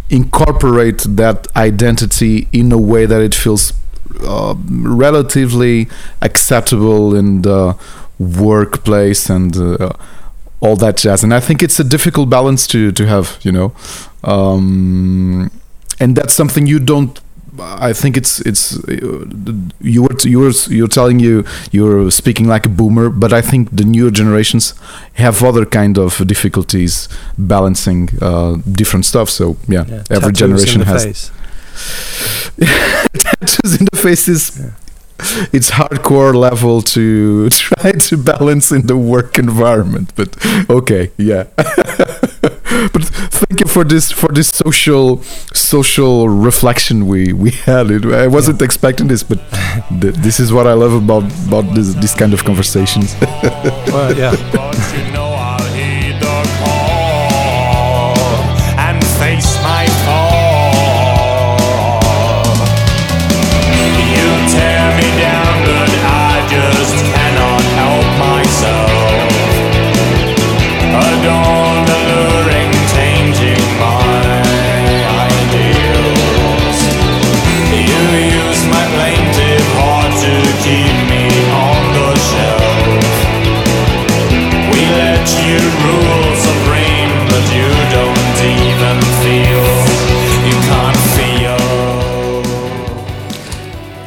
incorporate that identity in a way that it feels uh, relatively acceptable in the workplace and uh, all that jazz. And I think it's a difficult balance to to have, you know. um, and that's something you don't. I think it's it's uh, you were you were you're telling you you're speaking like a boomer, but I think the newer generations have other kind of difficulties balancing uh, different stuff. So yeah, Yeah, every tattoos generation has tattoos in the face is Yeah. it's hardcore level to try to balance in the work environment but okay yeah but thank you for this for this social social reflection we we had. It i wasn't expecting this but th- this is what i love about about this this kind of conversations. Well, yeah.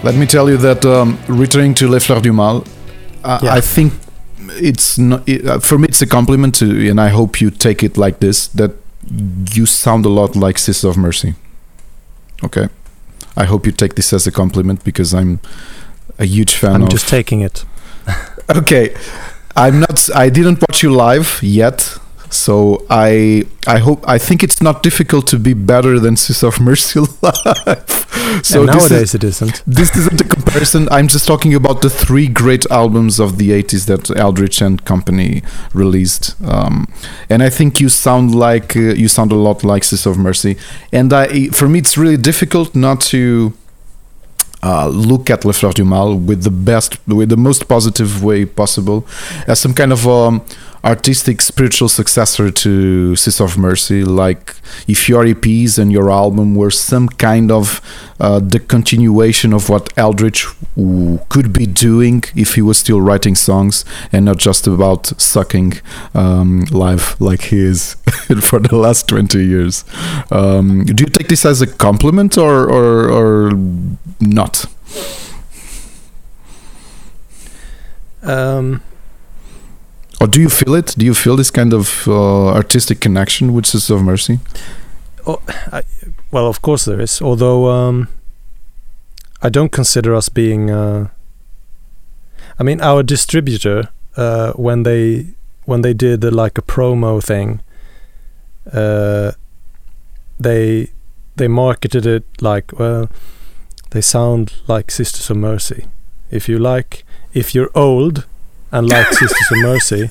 let me tell you that um, returning to les fleurs du mal I, Yeah. I think it's not it, uh, for me it's a compliment to you, and i hope you take it like this that you sound a lot like sister of mercy okay i hope you take this as a compliment because i'm a huge fan I'm of just taking it. okay i'm not i didn't watch you live yet so i i hope i think it's not difficult to be better than sister of mercy live so this is, nowadays it isn't. this isn't a comparison. I'm just talking about the three great albums of the 80s that Eldritch and company released. Um, and I think you sound like uh, you sound a lot like Sister of Mercy. And I, for me, it's really difficult not to uh, look at Le Fleur du Mal with the best, with the most positive way possible, as some kind of um, artistic, spiritual successor to Sister of Mercy. Like if your EPs and your album were some kind of uh, the continuation of what Eldritch could be doing if he was still writing songs and not just about sucking um, like he is for the last 20 years. Um, do you take this as a compliment or, or, or not? Um, Or do you feel it? Do you feel this kind of uh, artistic connection with Sisters of Mercy? Oh, well, of course there is. Although um, I don't consider us being. Uh, I mean, our distributor uh, when they when they did like a promo thing, uh, they they marketed it like well, they sound like Sisters of Mercy. If you like, if you're old and like Sisters of Mercy,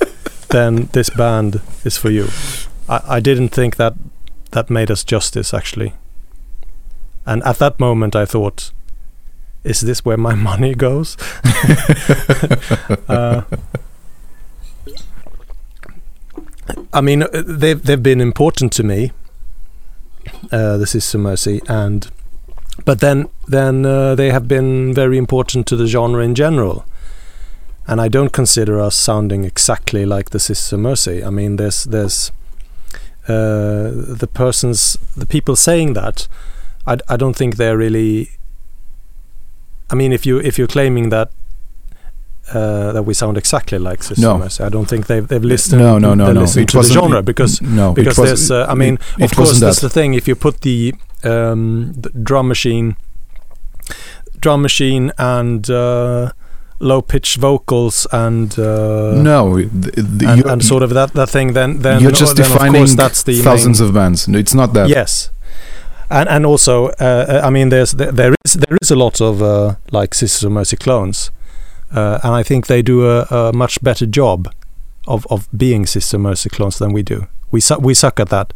then this band is for you. I, I didn't think that that made us justice actually. And at that moment, I thought, "Is this where my money goes?" uh, I mean, they've they've been important to me. Uh, the Sister Mercy, and but then then uh, they have been very important to the genre in general. And I don't consider us sounding exactly like the Sister Mercy. I mean, there's there's uh, the persons, the people saying that. I, I don't think they're really. I mean, if you if you're claiming that uh, that we sound exactly like Sister No. Mercy, I don't think they've they've listened. no, no, no, no. listened to the genre because no, because there's uh, I mean it- of it course that's that. the thing if you put the, um, the drum machine drum machine and uh, low pitch vocals and uh, no, and, and sort of that, that thing then then you're just then defining that's the thousands of bands. No, it's not that. yes and and also uh, I mean there's there, there is there is a lot of uh, like Sisters of Mercy clones uh, and I think they do a, a much better job of of being Sister Mercy clones than we do we su- we suck at that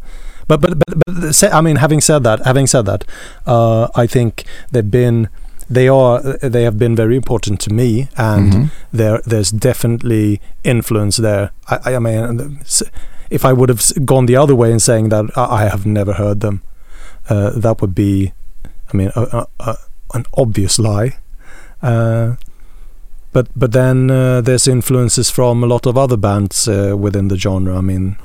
but but but, but say, I mean having said that having said that uh, I think they've been they are they have been very important to me and Mhm. there there's definitely influence there. I, I mean, if I would have gone the other way in saying that I I have never heard them, uh, that would be, I mean, a, a, a, an obvious lie. Uh, but but then uh, there's influences from a lot of other bands uh, within the genre. I mean,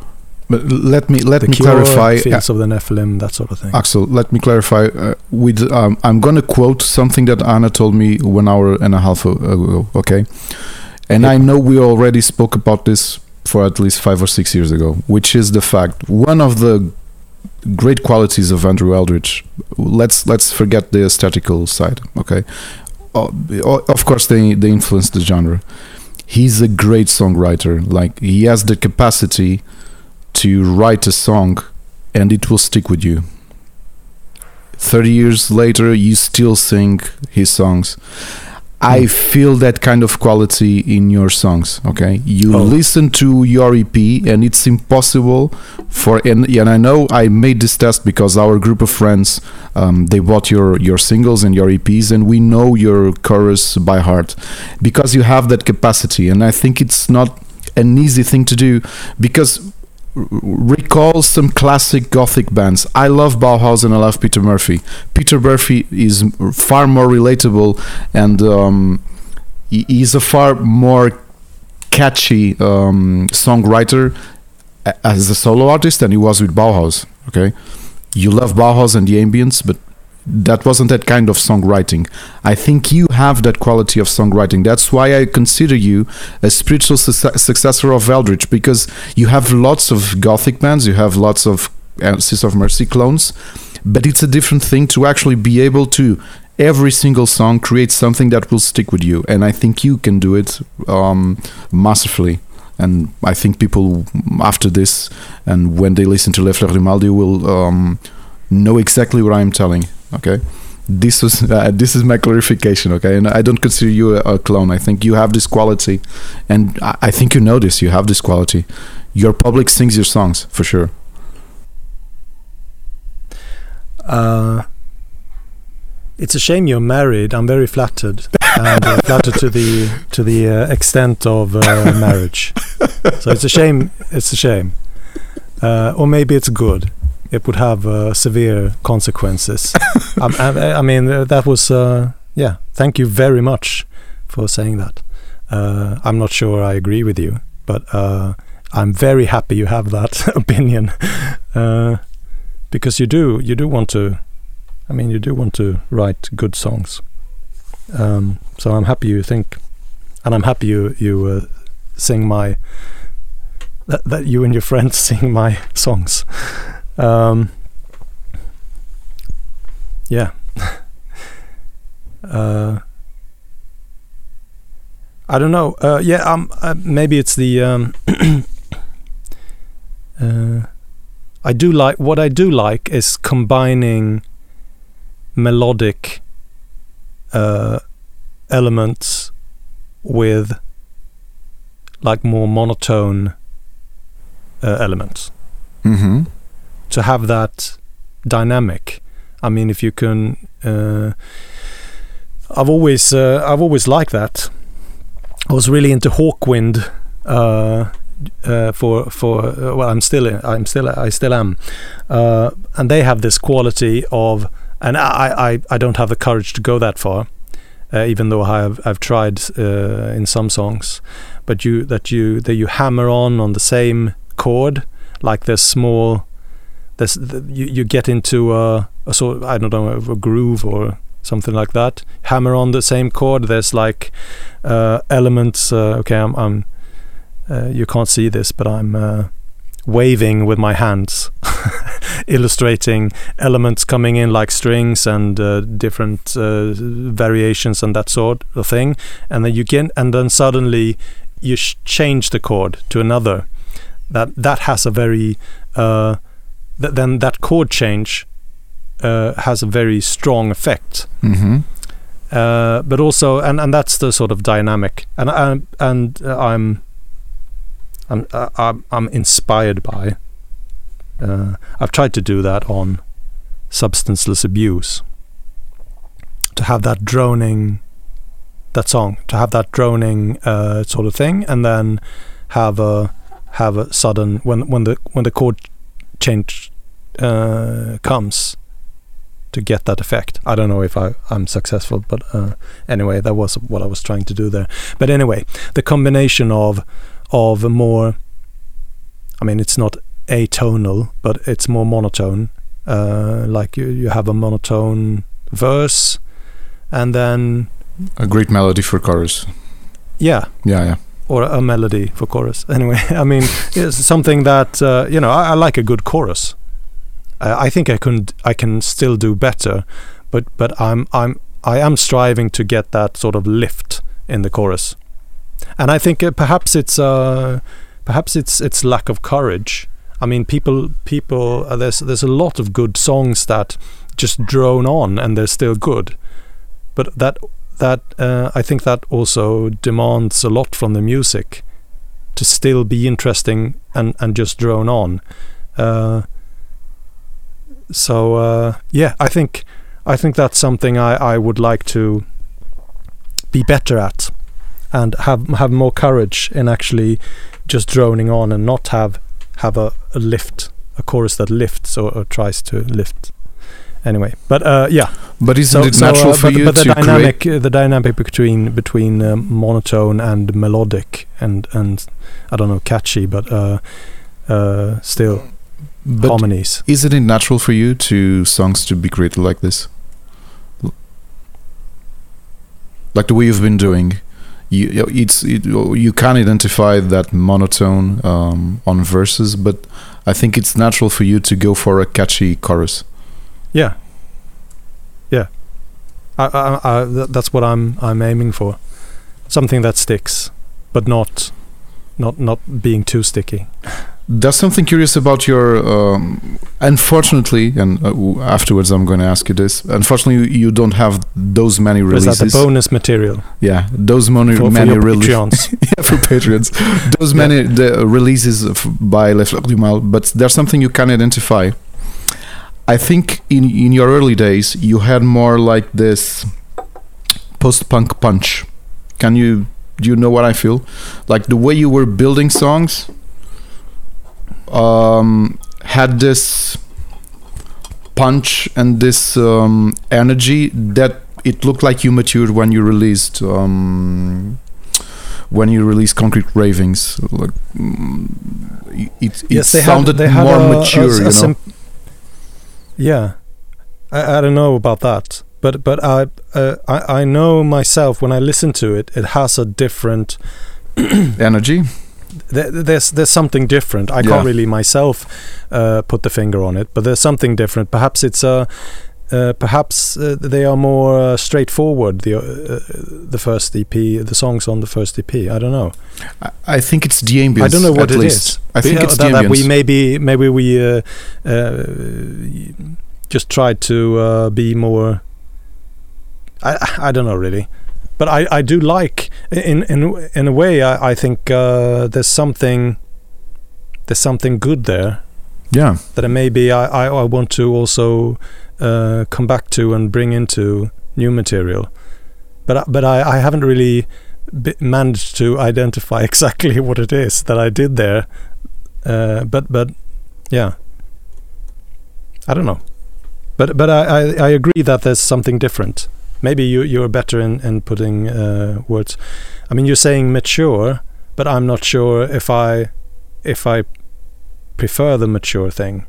but let me let the me Cure, clarify. Fields of the Nephilim, that sort of thing. Axel, let me clarify. Uh, with um, I'm going to quote something that Anna told me one hour and a half ago. Okay, and I know we already spoke about this for at least five or six years ago, which is the fact one of the great qualities of Andrew Eldritch. Let's let's forget the aesthetical side. Okay, uh, of course they they influence the genre. He's a great songwriter. Like he has the capacity to write a song and it will stick with you. 30 years later, you still sing his songs. I feel that kind of quality in your songs. Okay, you Oh. listen to your EP, and it's impossible for. And, and I know I made this test because our group of friends um, they bought your your singles and your EPs, and we know your chorus by heart because you have that capacity. And I think it's not an easy thing to do because r- recall some classic gothic bands. I love Bauhaus and I love Peter Murphy. Peter Murphy is far more relatable and um, he's a far more catchy um, songwriter as a solo artist than he was with Bauhaus. Okay, you love Bauhaus and the ambience, but that wasn't that kind of songwriting. I think you have that quality of songwriting. That's why I consider you a spiritual suce- successor of Eldritch because you have lots of gothic bands, you have lots of uh, Sis of Mercy clones, but it's a different thing to actually be able to every single song create something that will stick with you, and I think you can do it um, masterfully. And I think people after this and when they listen to Le Fleur du Mal, they will um, know exactly what I'm telling. Okay, this was uh, this is my clarification. Okay, and I don't consider you a, a clone. I think you have this quality, and I, I think you know this. You have this quality. Your public sings your songs for sure. Uh, it's a shame you're married. I'm very flattered, and uh, flattered to the to the uh, extent of uh, marriage. So it's a shame. It's a shame, uh, or maybe it's good. It would have uh, severe consequences. Um, I, I mean, uh, that was uh, yeah. Thank you very much for saying that. Uh, I'm not sure I agree with you, but uh, I'm very happy you have that opinion. Uh, because you do you do want to I mean you do want to write good songs um, so I'm happy you think and I'm happy you you uh, sing my that, that you and your friends sing my songs um, yeah. Uh, I don't know. Uh, yeah um, uh, maybe it's the um, uh, I do like what I do like is combining melodic uh, elements with like more monotone uh, elements. Mm-hmm. To have that dynamic. I mean, if you can, uh, I've always uh, I've always liked that. I was really into Hawkwind uh, uh, for for uh, well, I'm still I'm still I still am, uh, and they have this quality of, and I I, I don't have the courage to go that far, even though I have I've tried in some songs, but you that you that you hammer on on the same chord, like this small, there's th- you you get into a, a sort of, I don't know a groove or something like that. Hammer on the same chord. There's like uh, elements. Uh, okay, I'm, I'm uh, you can't see this, but I'm uh, waving with my hands, illustrating elements coming in like strings and uh, different uh, variations and that sort of thing. And then you get, and then suddenly you change the chord to another. That that has a very th- then that chord change uh, has a very strong effect. Mm-hmm. uh, but also and and that's the sort of dynamic. And and and uh, I'm I'm uh, I'm, I'm inspired by uh, I've tried to do that on substanceless abuse. To have that droning that song to have that droning uh, sort of thing and then have a have a sudden when when the when the chord change uh, comes to get that effect. I don't know if I, I'm successful, but uh, anyway, that was what I was trying to do there. But anyway, the combination of of a more, I mean, it's not atonal, but it's more monotone. Uh, like you, you have a monotone verse, and then A great melody for chorus. yeah, Yeah, yeah. Or a melody for chorus. Anyway, I mean, it's something that uh, you know. I, I like a good chorus. I think I can I can still do better, but but I'm I'm I am striving to get that sort of lift in the chorus, and I think uh, perhaps it's uh perhaps it's it's lack of courage. I mean, people people uh, there's there's a lot of good songs that just drone on and they're still good, but that that uh, I think that also demands a lot from the music to still be interesting and and just drone on. Uh, so uh, yeah, I think I think that's something I, I would like to be better at and have have more courage in actually just droning on and not have have a, a lift a chorus that lifts or, or tries to lift anyway but uh, yeah But isn't it natural uh, for but, you but the to create? dynamic uh, the dynamic between between um, monotone and melodic and and I don't know catchy but uh, uh, still But harmonies isn't it natural for you to songs to be created like this? Like the way you've been doing, you you- it's it, you can identify that monotone um, on verses, but I think it's natural for you to go for a catchy chorus. Yeah yeah I, I, I, that's what I'm I'm aiming for something that sticks but not not not being too sticky There's something curious about your. Um, unfortunately, and uh, afterwards I'm going to ask you this. Unfortunately, you, don't have those many Or is that releases. the bonus material yeah, those many for, for many your releases. Yeah, for patrons. Those Yeah. many the releases of, by Les Fleurs du Mal, but there's something you can identify. I think in in your early days you had more like this post-punk punch. Can you do you know what I feel? Like the way you were building songs um, had this punch and this um, energy that it looked like you matured when you released um, when you released concrete ravings like mm, it, it yes sounded had had more a, mature a, a you know yeah I, I don't know about that but but I, uh, I I know myself when I listen to it it has a different energy there, there's there's something different. I Yeah. can't really myself uh, put the finger on it, but there's something different. Perhaps it's uh, uh, perhaps uh, they are more uh, straightforward. The uh, the first EP, the songs on the first EP. I don't know. I, I think it's the ambience I don't know what at it least. is. I think Yeah, it's that, that we maybe maybe we uh, uh, just try to uh, be more. I I don't know really, but I, I do like in in in a way I I think uh, there's something there's something good there yeah that maybe I, I, I want to also uh, come back to and bring into new material. But but I, I haven't really managed to identify exactly what it is that I did there. Uh, but but yeah, I don't know. But but I, I, I agree that there's something different. Maybe you you're better in in putting uh, words. I mean, you're saying mature, but I'm not sure if I if I prefer the mature thing.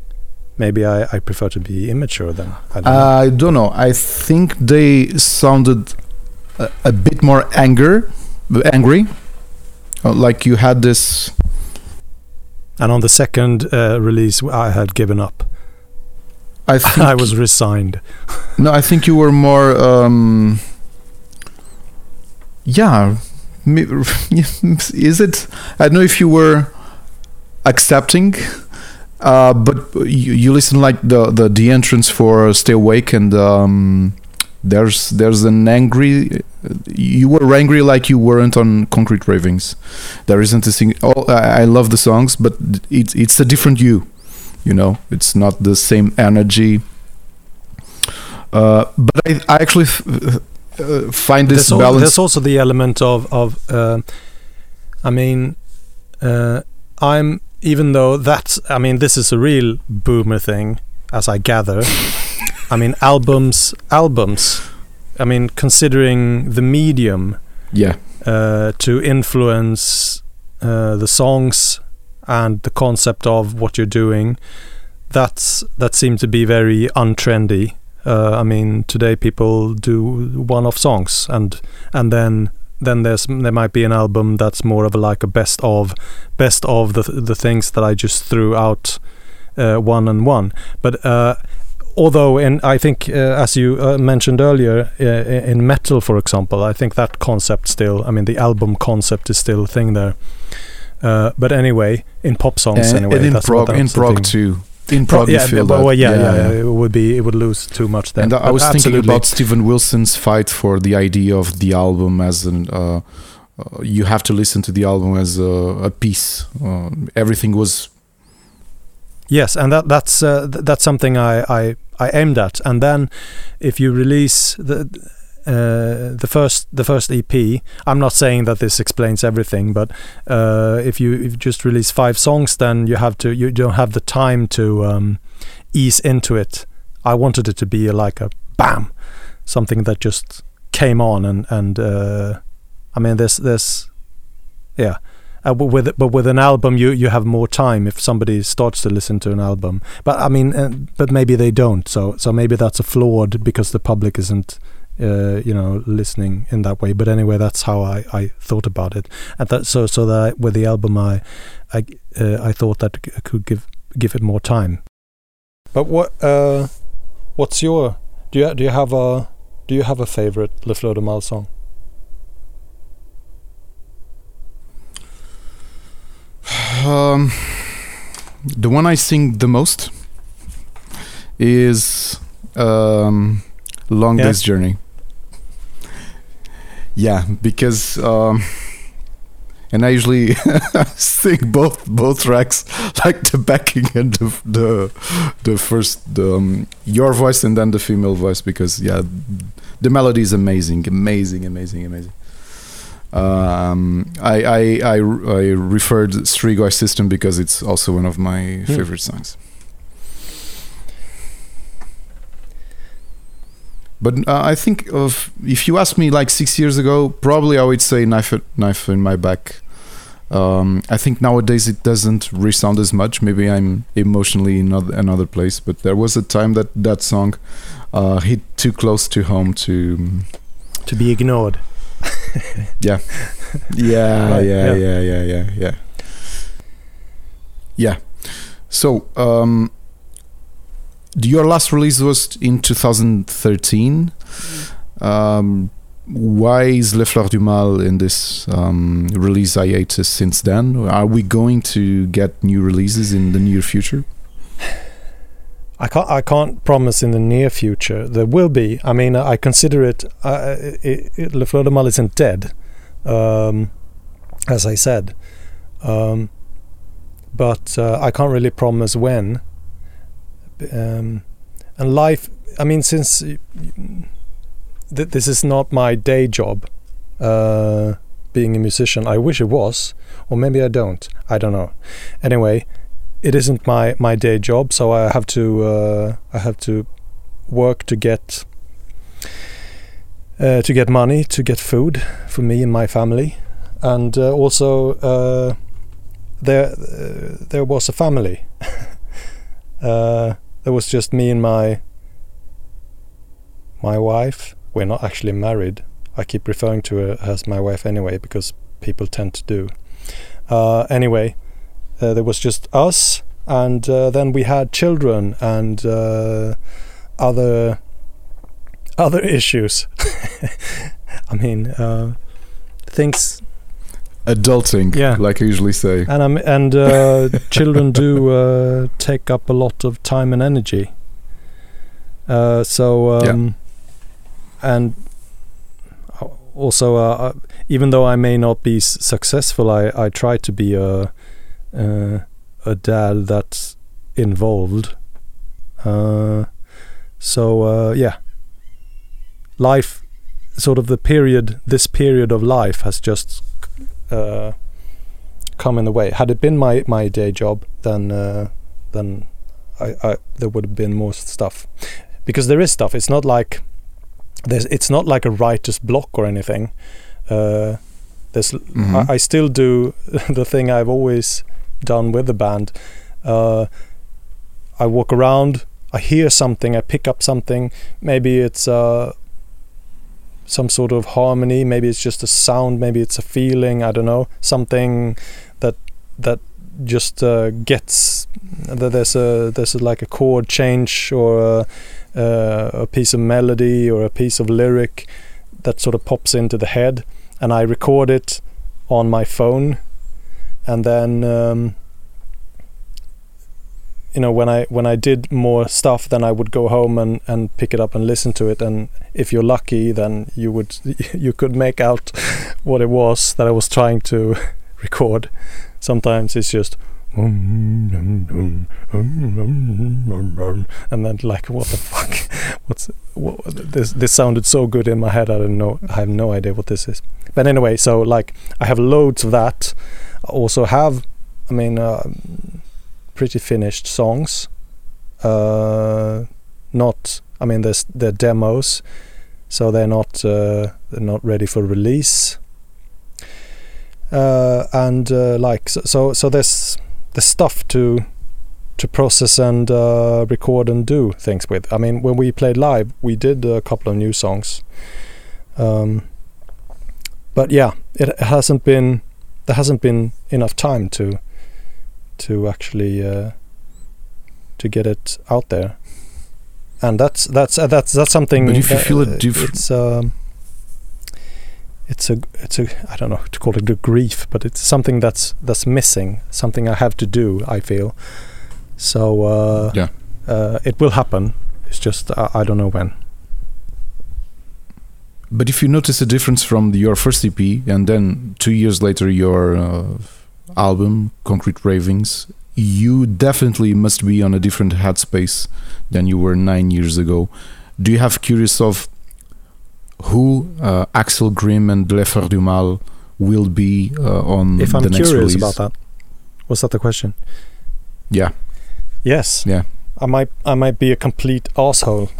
Maybe I, I prefer to be immature then. I don't know. I don't know. I think they sounded a, a bit more anger, angry. Uh, like you had this. And on the second uh, release, I had given up. I think I was resigned. no. I think you were more. Um, yeah, is it? I don't know if you were accepting, uh, but you, you listen like the, the the entrance for Stay Awake and um, there's there's an angry. You were angry like you weren't on Concrete Ravings. There isn't a thing. Oh, I I love the songs, but it's it's a different you. You know, it's not the same energy. Uh, but I, I actually f- uh, find this there's, al- balance. there's also the element of of. Uh, I mean, uh, I'm even though that's. I mean, this is a real boomer thing, as I gather. I mean, albums, albums. I mean, considering the medium yeah, uh, to influence uh, the songs. and the concept of what you're doing that's that seemed to be very untrendy uh, I mean today people do one-off songs and and then then there's there might be an album that's more of a, like a best of best of the the things that I just threw out uh, one and one. But uh, although in I think uh, as you uh, mentioned earlier uh, in metal for example I think that concept still I mean the album concept is still a thing there. Uh, but anyway in pop songs and, anyway and in that's prog, what in prog too. In you yeah, feel that. well, yeah, yeah, yeah, it would be it would lose too much then And I was thinking about Steven Wilson's fight for the idea of the album as an. Uh, uh, you have to listen to the album as a, a piece. Uh, everything was Yes, and that that's uh, th- that's something I, I I aimed at. And then, if you release the uh, the first the first EP, I'm not saying that this explains everything, but uh, if you if you just release five songs, then you have to you don't have the time to um, ease into it. I wanted it to be like a bam, something that just came on and and uh, I mean there's there's yeah. Uh, but with but with an album you you have more time if somebody starts to listen to an album. But i mean uh, but maybe they don't. So so maybe that's a flawed because the public isn't uh, you know listening in that way but anyway that's how i i thought about it and that so so that with the album i i uh, i thought that I could give give it more time but what uh what's your do you do you have a do you have a favorite Le Fleur du Mal song Um, the one I sing the most is um, "Long Yeah. Day's Journey." Yeah, because um, and I usually sing both both tracks, like the backing and the the, the first the um, your voice and then the female voice, because yeah, the melody is amazing, amazing, amazing, amazing. Um, I, I I I referred Strigoi System because it's also one of my Hmm. favorite songs. But uh, I think of if you asked me like six years ago, probably I would say knife knife in my back. Um, I think nowadays it doesn't resound as much. Maybe I'm emotionally in another, another place, but there was a time that that song uh, hit too close to home to to be ignored yeah yeah Right, yeah yeah. yeah yeah yeah yeah yeah so um the- your last release was in 2013 um why is Le Fleur du Mal in this um, release hiatus since then? Are we going to get new releases in the near future? I can't. I can't promise in the near future there will be. I mean, I consider it. Uh, it, it Le Fleur du Mal isn't dead, um, as I said, um, but uh, I can't really promise when. Um, and life. I mean, since y- th- this is not my day job, uh, being a musician. I wish it was, or maybe I don't. I don't know. Anyway, it isn't my my day job, so I have to uh, I have to work to get uh, to get money to get food for me and my family, and uh, also uh, there uh, there was a family. there was just me and my my wife. We're not actually married. I keep referring to her as my wife anyway because people tend to do. Uh, anyway, uh, there was just us, and uh, then we had children and uh, other other issues. I mean, uh, things, Adulting, Yeah. like I usually say. and um, and uh, children do uh, take up a lot of time and energy. Uh, so Yeah. um, and also, uh, uh, even though I may not be s- successful, I I try to be a uh, a dad that's involved. Uh, so uh, yeah, life, sort of the period, this period of life has just uh, come in the way. Had it been my my day job, then uh, then I, I there would have been more stuff, because there is stuff. It's not like there's it's not like a writer's block or anything. Uh, there's Mhm. I, I still do the thing I've always done with the band. Uh, I walk around, I hear something, I pick up something. Maybe it's uh, some sort of harmony. Maybe it's just a sound. Maybe it's a feeling. I don't know. Something that that just uh, gets that there's a there's a, like a chord change or a, uh, a piece of melody or a piece of lyric that sort of pops into the head, and I record it on my phone, and then. Um, you know when I when I did more stuff then I would go home and and pick it up and listen to it. And if you're lucky then you would you could make out what it was that I was trying to record. Sometimes it's just and then like what the fuck? What's what, this this sounded so good in my head I don't know I have no idea what this is. But anyway so like I have loads of that. I also have I mean uh, pretty finished songs. Uh, not, I mean, there's they're demos, so they're not uh, they're not ready for release. Uh, and uh, like so, so, there's the stuff to to process and uh, record and do things with. I mean, when we played live, we did a couple of new songs. Um, but yeah, it hasn't been there hasn't been enough time to to actually uh, to get it out there, and that's that's uh, that's that's something. But if you uh, feel it, diff- it's um, it's a it's a I don't know to call it a grief, but it's something that's that's missing, something I have to do. I feel so. Uh, Yeah. uh, it will happen. It's just I, I don't know when. But if you notice a difference from the, your first EP and then two years later your uh, album, Concrete Ravings, you definitely must be on a different headspace than you were nine years ago. Do you have curious of who uh, Axel Grimm and Le Fleur du Mal will be uh, on If I'm the next curious release? about that, was that the question? Yeah, Yes. yeah. I might I might be a complete asshole.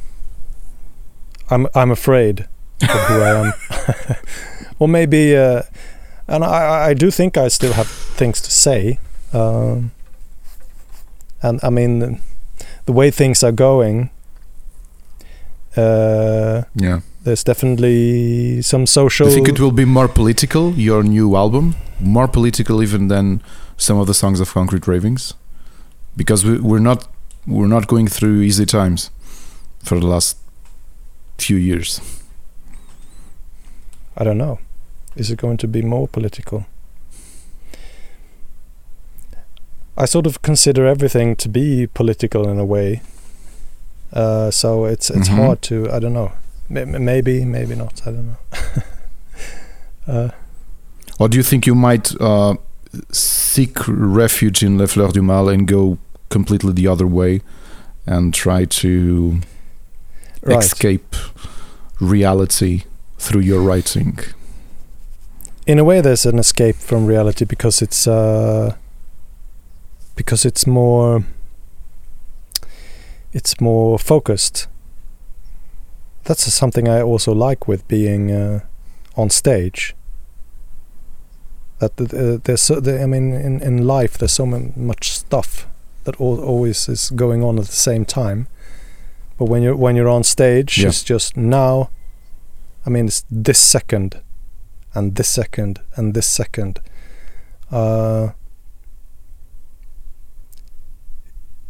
I'm I'm afraid of who I am. or maybe uh, and I I do think I still have things to say. Um, and I mean the way things are going uh, Yeah. there's definitely some social Do you think it will be more political, your new album? More political even than some of the songs of Concrete Ravings? Because we, we're not we're not going through easy times for the last few years. I don't know. Is it going to be more political? I sort of consider everything to be political in a way. Uh, so it's it's Mhm. hard to I don't know. M- maybe maybe not. I don't know. uh, Or do you think you might uh, seek refuge in Le Fleur du Mal and go completely the other way and try to right. escape reality through your writing? In a way there's an escape from reality because it's uh because it's more it's more focused. That's something i also like with being uh, on stage. That uh, there's so, the, i mean in, in life there's so much stuff that al- always is going on at the same time. But when you're when you're on stage Yeah. it's just now i mean it's this second and this second and this second. Uh,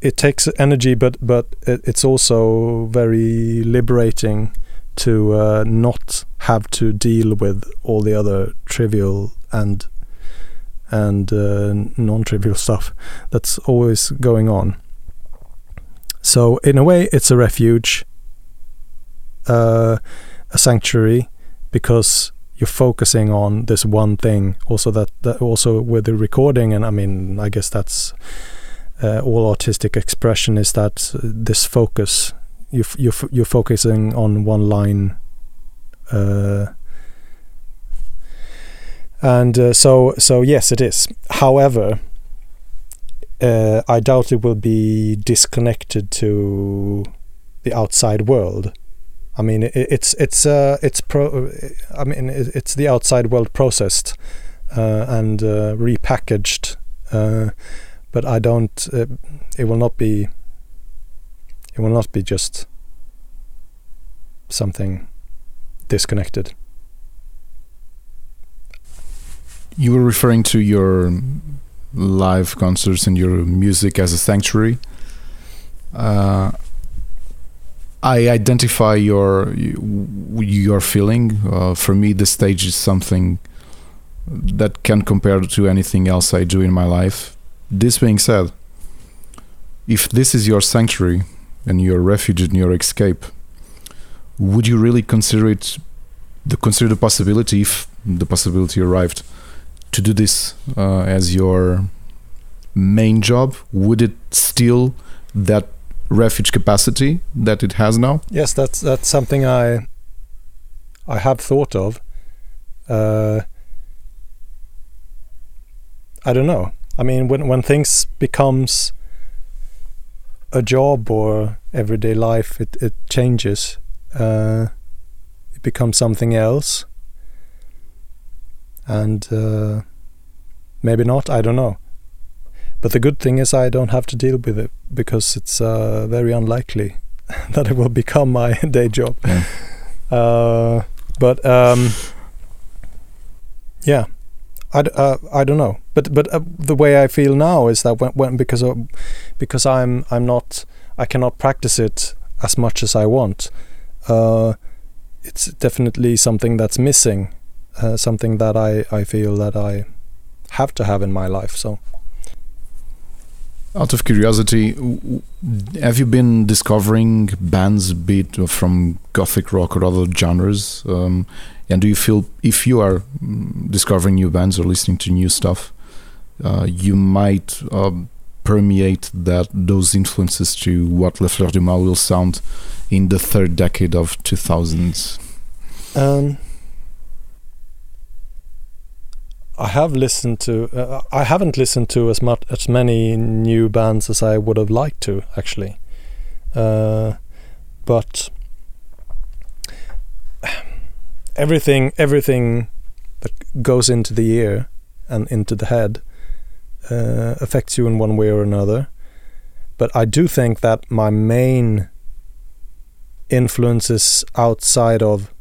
it takes energy, but but it, it's also very liberating to uh, not have to deal with all the other trivial and and uh, non-trivial stuff that's always going on. So in a way, it's a refuge, uh, a sanctuary, because you're focusing on this one thing. Also that, that also with the recording and i mean i guess that's uh, all artistic expression is that uh, this focus you f- you're focusing on one line uh, and uh, so so yes it is. However uh, i doubt it will be disconnected to the outside world I mean, it, it's it's uh, it's pro. I mean, it, it's the outside world processed uh, and uh, repackaged Uh, but I don't. Uh, it will not be. It will not be just something disconnected. You were referring to your live concerts and your music as a sanctuary. I identify your your feeling. Uh, for me, the stage is something that can compare to anything else I do in my life. This being said, if this is your sanctuary and your refuge and your escape, would you really consider it the consider the possibility if the possibility arrived to do this uh, as your main job would it still that refuge capacity that it has now Yes, that's that's something I I have thought of. Uh, I don't know. I mean, when when things becomes a job or everyday life, it it changes. Uh, it becomes something else, and uh, maybe not. I don't know. But the good thing is, I don't have to deal with it because it's uh, very unlikely that it will become my day job. Yeah. Uh, but um, yeah, I, uh, I don't know. But but uh, the way I feel now is that when, when because of, because I'm I'm not I cannot practice it as much as I want. Uh, it's definitely something that's missing, uh, something that I I feel that I have to have in my life. So Out of curiosity, have you been discovering bands, be it from gothic rock or other genres? Um, and do you feel if you are mm, discovering new bands or listening to new stuff, uh, you might um, permeate that those influences to what Le Fleur du Mal will sound in the third decade of 2000s? Um, I have listened to. Uh, I haven't listened to as much as many new bands as I would have liked to actually, uh, but everything everything that goes into the ear and into the head uh, affects you in one way or another. But I do think that my main influences outside of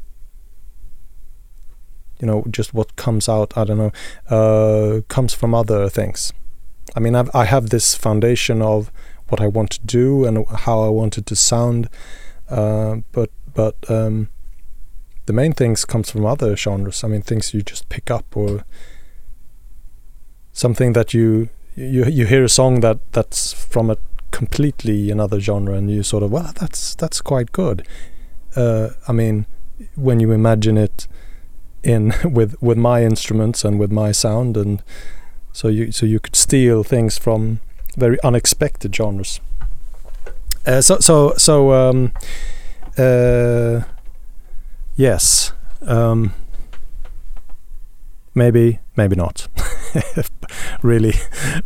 you know just what comes out i don't know uh, comes from other things. I mean I've, i have this foundation of what i want to do and how i want it to sound uh, but but um, the main things comes from other genres. I mean things you just pick up or something that you you you hear a song that that's from a completely another genre and you sort of well that's that's quite good. Uh, i mean when you imagine it in with with my instruments and with my sound and so you so you could steal things from very unexpected genres. Uh, so so so um uh yes um maybe maybe not. Really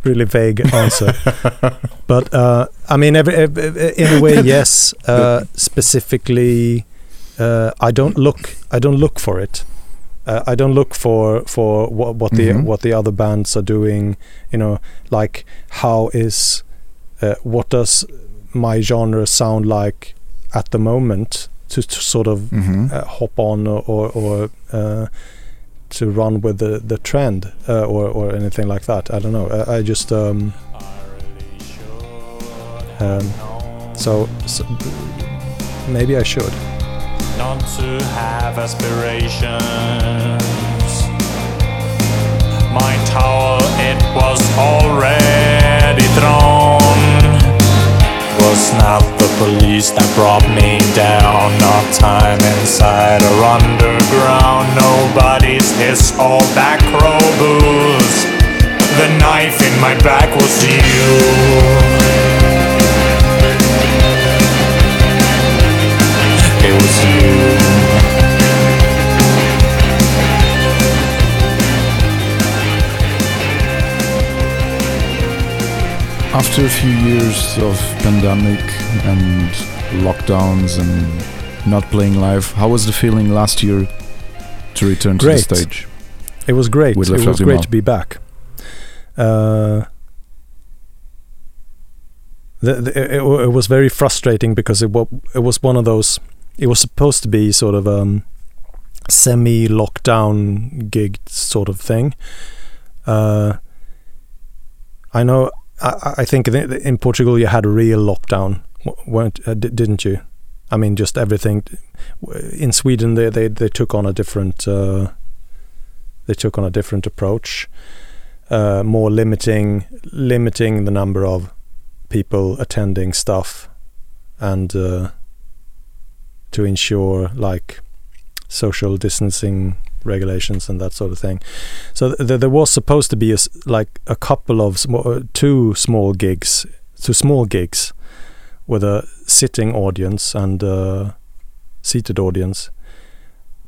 really vague answer. But uh i mean every, every in a way yes uh specifically uh i don't look i don't look for it uh, I don't look for for what, what the Mhm. what the other bands are doing. You know, like how is uh, what does my genre sound like at the moment to, to sort of hmm uh, hop on or or, or uh, to run with the the trend uh, or or anything like that. I don't know. I, I just um, um, so, so maybe I should. Not to have aspirations. My tower, it was already thrown. Was not the police that brought me down, not time inside or underground. Nobody's hiss or back row booze. The knife in my back was you. After a few years of pandemic and lockdowns and not playing live, how was the feeling last year to return to the stage? It was great. It was great to be back. Uh, the, the, it, it was very frustrating because it it was one of those. It was supposed to be sort of um, semi lockdown gig sort of thing. Uh, I know. I, I think in, Portugal you had a real lockdown, weren't uh, di- didn't you? I mean, just everything. In Sweden, they they, they took on a different. Uh, they took on a different approach, uh, more limiting limiting the number of people attending stuff, and uh, to ensure like social distancing regulations and that sort of thing. So th- there was supposed to be a like a couple of sm- two small gigs, two small gigs, with a sitting audience and a seated audience.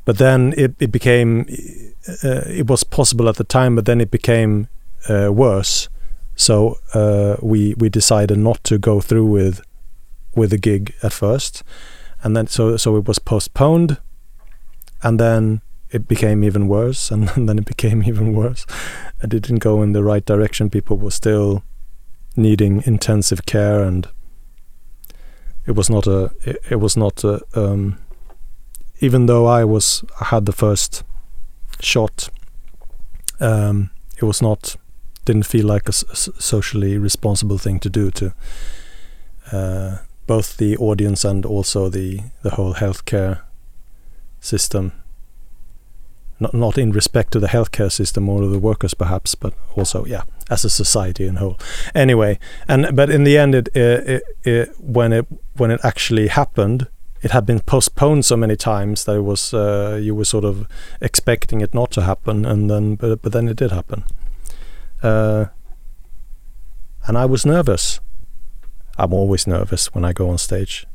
But then it, it became, uh, it was possible at the time, but then it became uh, worse. So uh, we we decided not to go through with with the gig at first, and then so so it was postponed, and then it became even worse, and, then it became even worse. It didn't go in the right direction. People were still needing intensive care, and it was not a. It, it was not a. Um, even though I was I had the first shot, um, it was not. Didn't feel like a socially responsible thing to do to uh, both the audience and also the the whole healthcare system. Not not in respect to the healthcare system or the workers perhaps but also yeah as a society in whole. Anyway and but in the end it, it, it, when it when it actually happened it had been postponed so many times that it was uh, you were sort of expecting it not to happen and then but, but then it did happen. Uh, and I was nervous I'm always nervous when I go on stage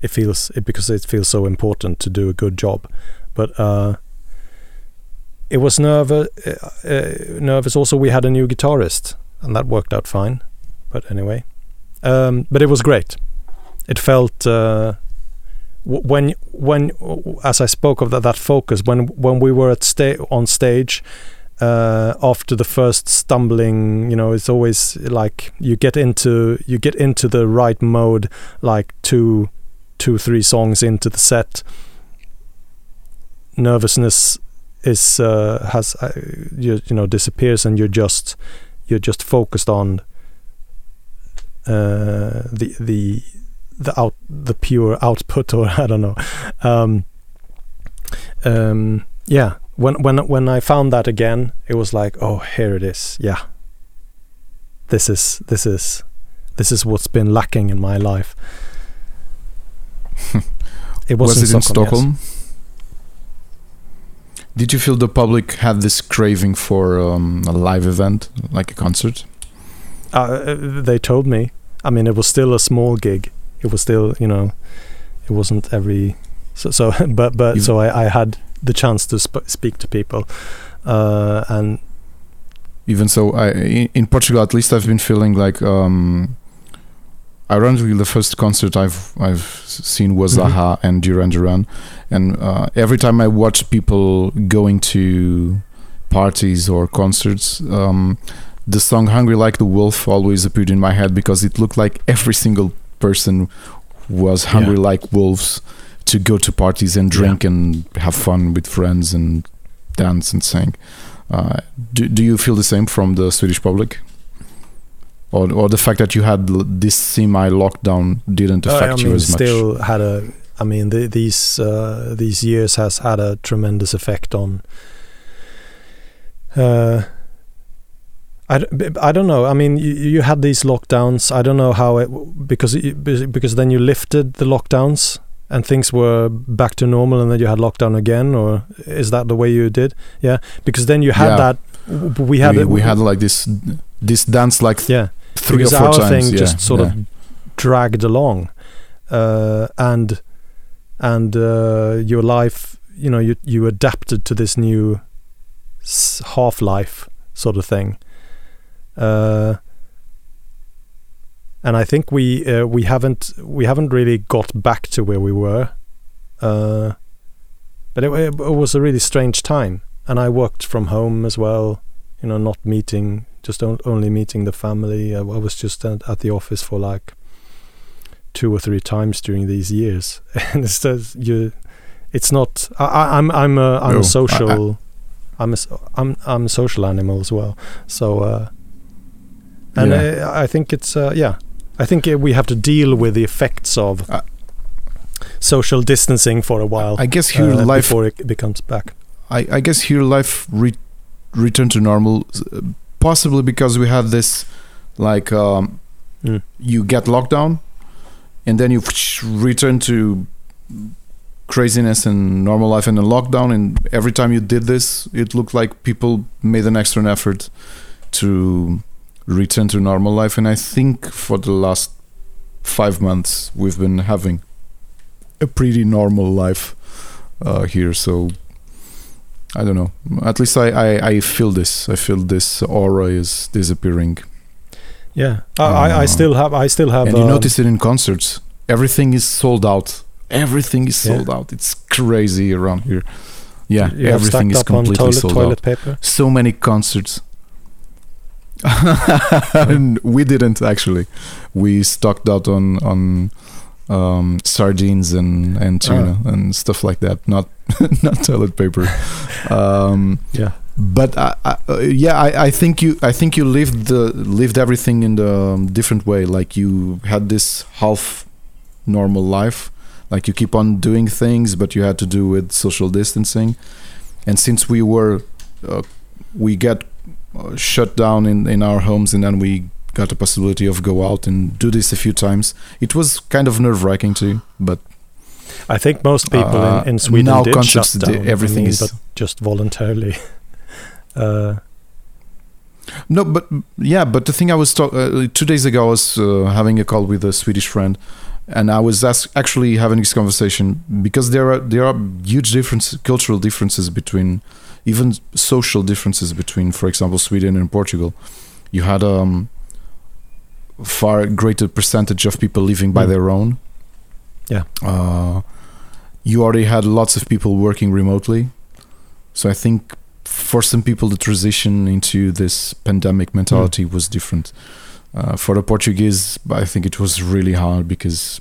it feels it because it feels so important to do a good job but uh, it was nervous. Uh, uh, nervous. Also, we had a new guitarist, and that worked out fine. But anyway, um, but it was great. It felt uh, when when as I spoke of that, that focus when when we were at sta- on stage. Uh, after the first stumbling, you know, it's always like you get into you get into the right mode, like two, two, three songs into the set. Nervousness is uh, has uh, you, you know disappears and you're just you're just focused on uh, the the the out the pure output or I don't know um, um, yeah when when when I found that again it was like oh here it is yeah this is this is this is what's been lacking in my life it was, Was in it in Stockholm, yes. Did you feel the public had this craving for um, a live event, like a concert? uh, they told me. I mean, it was still a small gig. It was still, you know, it wasn't every. So, so but but You- so I, I had the chance to sp- speak to people, uh, and Even so, I, in, in Portugal, at least, I've been feeling like, um, ironically, the first concert I've I've seen was Mhm. a-ha and Duran Duran, and uh, every time I watch people going to parties or concerts, um, the song "Hungry Like the Wolf" always appeared in my head because it looked like every single person was hungry like wolves to go to parties and Yeah. drink and have fun with friends and dance and sing. Uh, do, do you feel the same from the Swedish public? Or, or the fact that you had this semi lockdown didn't uh, affect I you as much? still had a. I mean, the, these uh, these years has had a tremendous effect on. Uh, I, d- I don't know. I mean, you, you had these lockdowns. I don't know how it because it, because then you lifted the lockdowns and things were back to normal, and then you had lockdown again, or is that the way you did? Yeah, because then you had Yeah. that. We had we, it- we had like this this dance like yeah three because or four our times. thing yeah, just sort yeah. of dragged along, uh, and and uh, your life, you know, you you adapted to this new s- half life sort of thing. Uh, and I think we uh, we haven't we haven't really got back to where we were, uh, but it, it was a really strange time. And I worked from home as well, you know, not meeting, just on, only meeting the family. I, I was just at, at the office for like two or three times during these years, and it's just, you, it's not. I, I- I'm I'm a I'm No, I- a social. I'm a s- I'm I'm a social animal as well. So, uh, and Yeah. I, I think it's uh, yeah. I think uh, we have to deal with the effects of Uh, social distancing for a while I guess here uh, life before it becomes back. I, I guess here life re- returned to normal, possibly because we had this, like, um, Mm. you get lockdown, and then you return to craziness and normal life and a lockdown. And every time you did this, it looked like people made an extra effort to return to normal life. And I think for the last five months, we've been having a pretty normal life uh, here. So I don't know. At least I, I, I feel this. I feel this aura is disappearing. Yeah, I, I, I Uh, still have I still have. and you um, notice it in concerts. Everything is sold out. Everything is Yeah. sold out. It's crazy around here. Yeah, you everything is completely toilet, sold toilet out. paper. So many concerts. We didn't actually. We stocked out on on um, sardines and and tuna Ah. and stuff like that. Not not toilet paper. Um, Yeah. but I, I, uh, yeah, I, I think you I think you lived the lived everything in the um, different way. Like you had this half normal life, like you keep on doing things, but you had to do with social distancing. And since we were, uh, we get shut down in in our homes, and then we got the possibility of go out and do this a few times. It was kind of nerve wracking too, but I think most people Uh, in, in Sweden now did shut down. everything I mean, is- but just voluntarily. uh, No, but yeah, but the thing I was talk- uh, two days ago, I was uh, having a call with a Swedish friend, and I was ask- actually having this conversation because there are there are huge difference, cultural differences between, even social differences between, for example, Sweden and Portugal. You had um far greater percentage of people living by Mm. their own. Yeah. Uh, you already had lots of people working remotely, so I think for some people the transition into this pandemic mentality was different. Uh, for the Portuguese, I think it was really hard because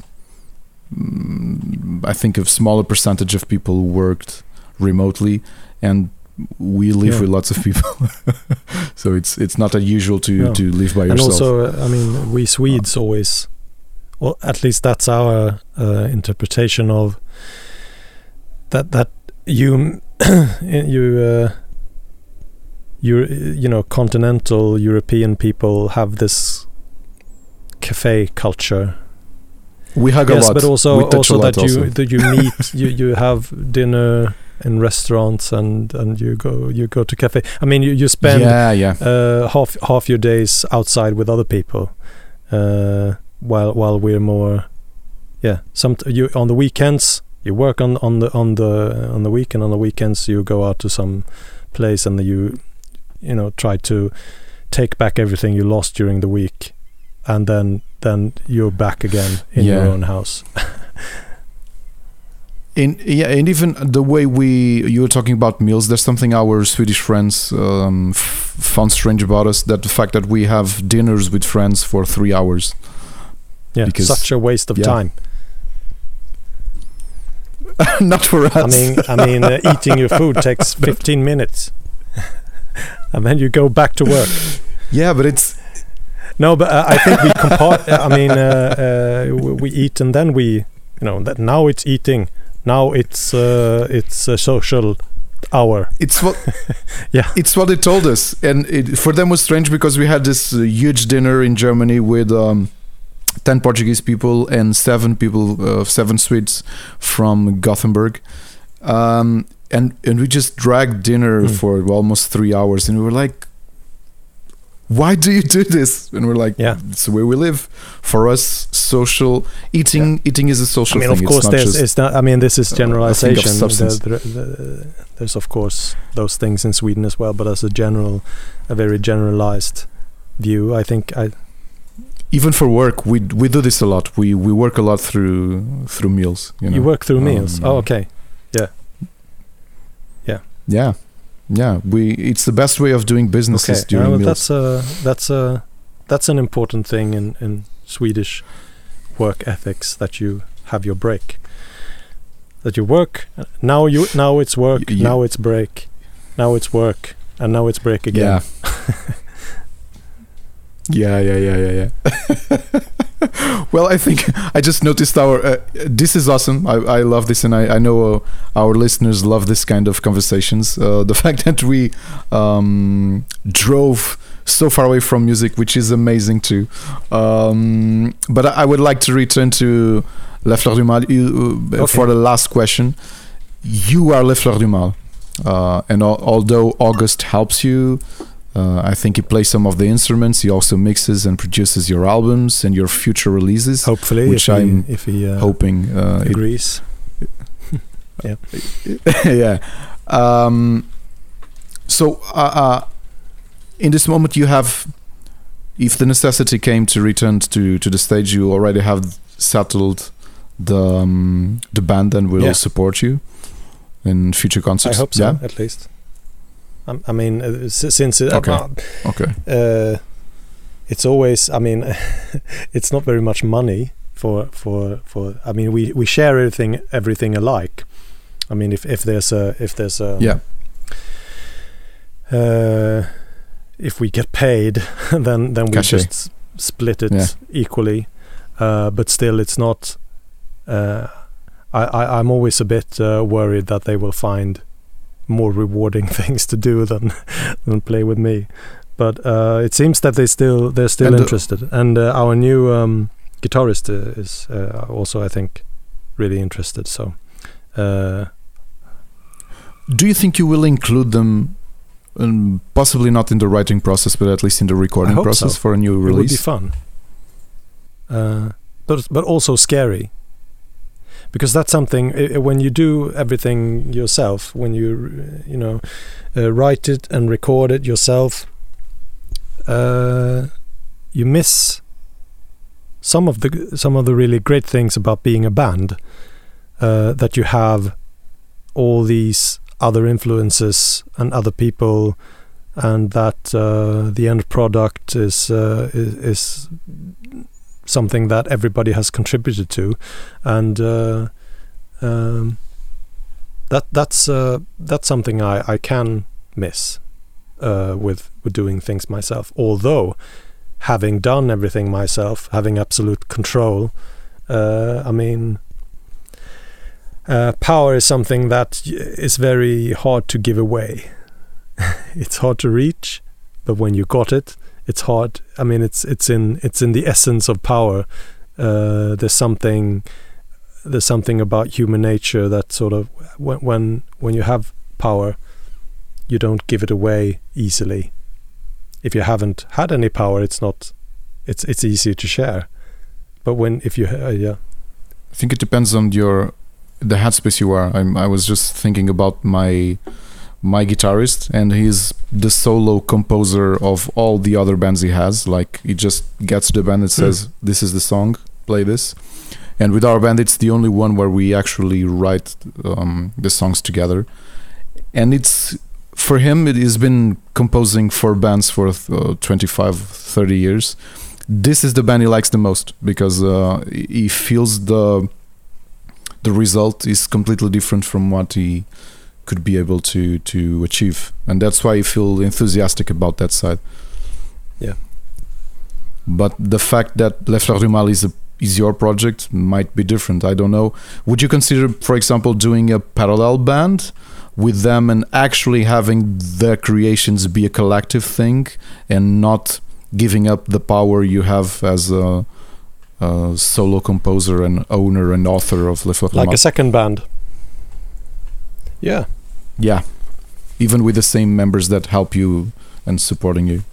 mm, I think a smaller percentage of people worked remotely, and we live Yeah. with lots of people, so it's it's not unusual to No. to live by and yourself. also, uh, I mean, we Swedes always, well, at least that's our uh, interpretation of that. That you, you, uh, you, you know, continental European people have this cafe culture. we hug yes, a lot. but also also that you that you meet, you you have dinner in restaurants and and you go you go to cafe. I mean, you you spend yeah, yeah. uh, half half your days outside with other people, uh, while while we're more, yeah. Some you on the weekends you work on on the on the on the weekend on the weekends you go out to some place and you, you know, try to take back everything you lost during the week, and then then you're back again in your own house. In yeah, and even the way we you were talking about meals, there's something our Swedish friends um, f- found strange about us that the fact that we have dinners with friends for three hours. Yeah, Because- such a waste of yeah. time. Not for us. I mean, I mean, uh, eating your food takes 15 minutes, and then you go back to work. yeah, but it's No, but uh, I think we compart. I mean, uh, uh, we we eat and then we, you know, that now it's eating. Now it's uh, it's a social hour. it's what Yeah. it's what they told us, and it, for them was strange because we had this uh, huge dinner in Germany with. Um, 10 Portuguese people and seven people, uh, seven Swedes from Gothenburg. Um, and, and we just dragged dinner Mm. for almost three hours. And we were like, why do you do this? And we're like, Yeah. it's the way we live. For us, social eating eating is a social I mean, thing. of course, it's there's. It's not. I mean, this is thing of generalization. The- the- the- there's of course those things in Sweden as well, but as a general, a very generalized view, I think I. even for work, we we do this a lot. We we work a lot through through meals. You, You, work through meals. Um, Oh, okay. Yeah. Yeah, yeah. Yeah, we it's the best way of doing businesses Okay. during well, meals. that's a that's a that's an important thing in in Swedish work ethics that you have your break. That you work now you now it's work now it's break now it's work and now it's break again. Yeah. yeah, yeah, yeah, yeah, yeah. well, I think I just noticed our. Uh, this is awesome. I, I love this, and I, I know uh, our listeners love this kind of conversations. Uh, the fact that we um, drove so far away from music, which is amazing too. Um, but I, I would like to return to La Fleur du Mal uh, Okay. for the last question. You are La Fleur du Mal. Uh, and al- although August helps you, uh, I think he plays some of the instruments. He also mixes and produces your albums and your future releases. Hopefully, Which if I'm if he uh, hoping uh, it- agrees. yeah. Um, so, uh, uh, in this moment, you have, if the necessity came to return to to the stage, you already have settled the um, the band and will Yeah. support you in future concerts. I hope so, Yeah. at least. Um, I mean, uh, since it, Okay. uh, Okay. uh, it's always i mean it's not very much money for for for i mean we we share everything everything alike i mean if if there's a if there's a Yeah. uh if we get paid then then we Cachet. just split it Yeah. equally uh but still it's not uh I, I i'm always a bit uh, worried that they will find more rewarding things to do than than play with me but uh, it seems that they still they're still And, uh, interested and uh, our new um, guitarist uh, is uh, also i think really interested so uh, Do you think you will include them, um, possibly not in the writing process, but at least in the recording process so. for a new release. it would be fun uh, but but also scary because that's something when you do everything yourself when you you know uh, write it and record it yourself uh, you miss some of the some of the really great things about being a band uh, that you have all these other influences and other people and that uh, the end product is, uh, is is something that everybody has contributed to, and uh, um, that that's uh, that's something I, I can miss uh, with with doing things myself. Although having done everything myself, having absolute control, uh, I mean. Uh, power is something that is very hard to give away. it's hard to reach, but when you got it, it's hard. I mean, it's it's in it's in the essence of power. Uh, there's something there's something about human nature that sort of when when when you have power, you don't give it away easily. If you haven't had any power, it's not it's it's easy to share. But when if you uh, yeah I think it depends on your the headspace you are. I'm, I was just thinking about my my guitarist, and he's the solo composer of all the other bands he has. Like he just gets the band and says, "This is the song, play this." And with our band, it's the only one where we actually write um, the songs together. And it's for him, it has been composing for bands for uh, 25, 30 years. This is the band he likes the most because uh, he feels the the result is completely different from what he could be able to to achieve, and that's why I feel enthusiastic about that side. Yeah. But the fact that Le Fleur du Mal is a is your project might be different. I don't know. Would you consider, for example, doing a parallel band with them and actually having their creations be a collective thing and not giving up the power you have as a, a solo composer and owner and author of Le Fleur du Mal? like a second band. Yeah, Yeah, even with the same members that help you and supporting you,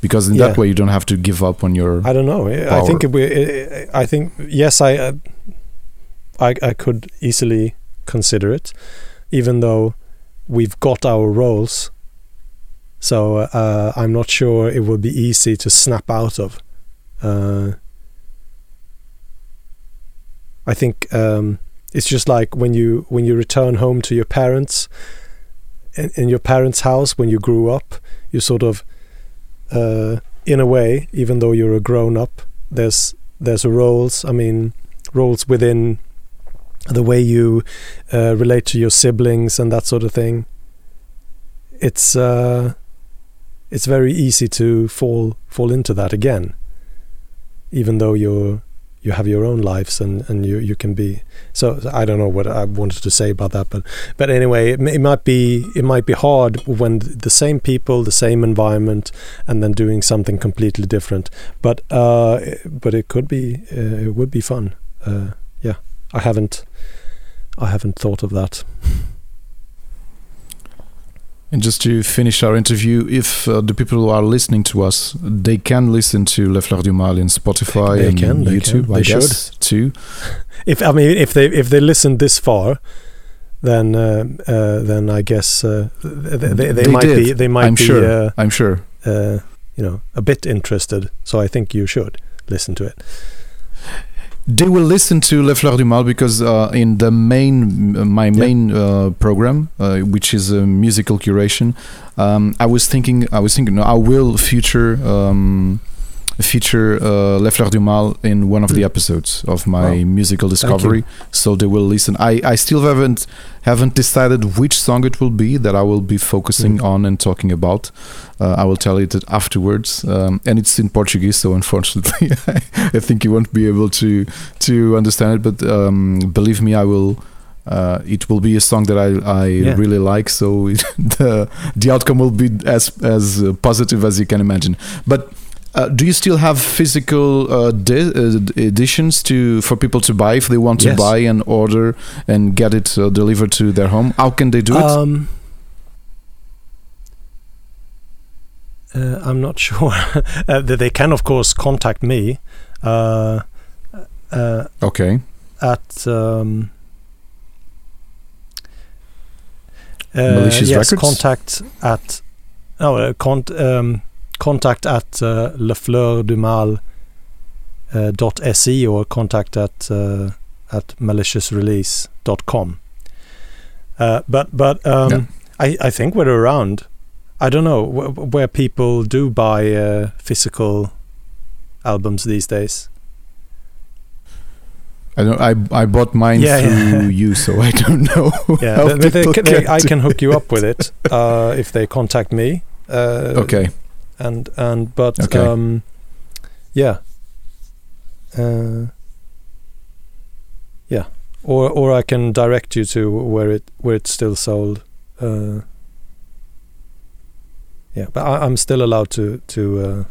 because in that way you don't have to give up on your. I don't know. I I think it, we. I think yes. I, uh, I I could easily consider it, even though we've got our roles. So uh, I'm not sure it would be easy to snap out of. Uh, I think um, it's just like when you when you return home to your parents, in, in your parents' house when you grew up, you sort of, uh, in a way, even though you're a grown up, there's there's roles. I mean, roles within the way you uh, relate to your siblings and that sort of thing. It's uh, it's very easy to fall fall into that again, even though you're you have your own lives and, and you, you can be so I don't know what I wanted to say about that but but anyway it, it might be it might be hard when the same people the same environment and then doing something completely different but uh, but it could be uh, it would be fun uh, yeah. I haven't I haven't thought of that And just to finish our interview, if uh, the people who are listening to us, they can listen to Les Fleurs du Mal in Spotify They and can, they YouTube, can. I They guess, too. if I mean if they if they listen this far then uh, uh, then I guess uh, they, they, they They might did. be they might I'm be sure. uh, I'm sure. uh, you know a bit interested so I think you should listen to it They will listen to Le Fleur du Mal because uh, in the main, my main uh, program, uh, which is a musical curation, um, I was thinking, I was thinking, no, I will feature um, feature uh, du Mal in one of the episodes of my Wow. musical discovery. So they will listen. I, I still haven't haven't decided which song it will be that I will be focusing Mm. on and talking about. Uh, I will tell you that afterwards, um, and it's in Portuguese, so unfortunately, I think you won't be able to to understand it. But um, believe me, I will. Uh, it will be a song that I, I Yeah. really like, so it, the the outcome will be as as positive as you can imagine. But uh, do you still have physical uh, uh, editions to for people to buy if they want to Yes. buy and order and get it uh, delivered to their home? How can they do it? Um, uh, I'm not sure. uh, they they can, of course, contact me uh, uh, okay. at um, uh, Malicious yes, Records? contact at no uh, con- um, contact at uh, lefleurdumal uh, dot se or contact at uh, at maliciousrelease.com. Uh, but but um, Yeah. I I think we're around. I don't know wh- where people do buy uh, physical albums these days. I don't. I I bought mine Yeah, through yeah. you, so I don't know. Yeah, but they, they, I can hook you up with it uh, if they contact me. Uh, Okay. And and but Okay. um, yeah. Uh, yeah, or or I can direct you to where it where it's still sold. Uh, yeah, but I, I'm still allowed to to uh,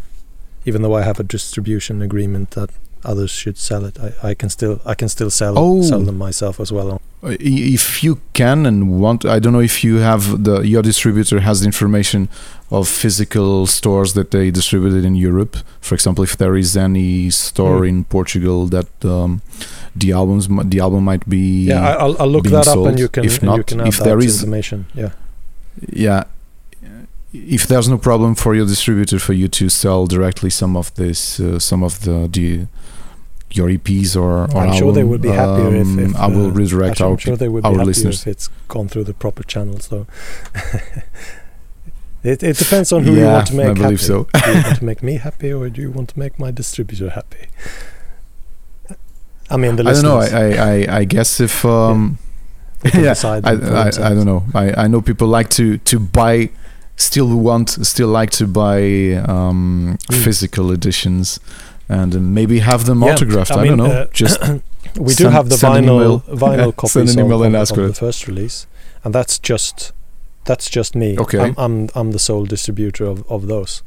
even though I have a distribution agreement that others should sell it. I, I can still I can still sell Oh. sell them myself as well. If you can and want, I don't know if you have the your distributor has the information of physical stores that they distributed in Europe. For example, if there is any store Hmm. in Portugal that um, the albums the album might be Yeah, I'll, I'll look that up and you can If and you not, can if that there is- information. Yeah. yeah if there's no problem for your distributor for you to sell directly some of this uh, some of the the your EPs or, or I'm sure they would be happier if- um, if, I will uh, redirect Actually, our I'm sure they would be our happier listeners. if it's gone through the proper channels, though. it, it depends on who you want to make I believe happy. so. do you want to make me happy, or do you want to make my distributor happy? I mean, the I don't know. I, I, I, guess if um, can yeah, I, I, I don't know. I, I know people like to to buy, still want, still like to buy um, Mm. physical editions, and uh, maybe have them Yeah, autographed. I, I mean, don't know. uh, Just we do send- have the send an email. vinyl vinyl Yeah, copies send an of, email and ask the first release, and that's just that's just me. Okay. I'm I'm, I'm the sole distributor of of those.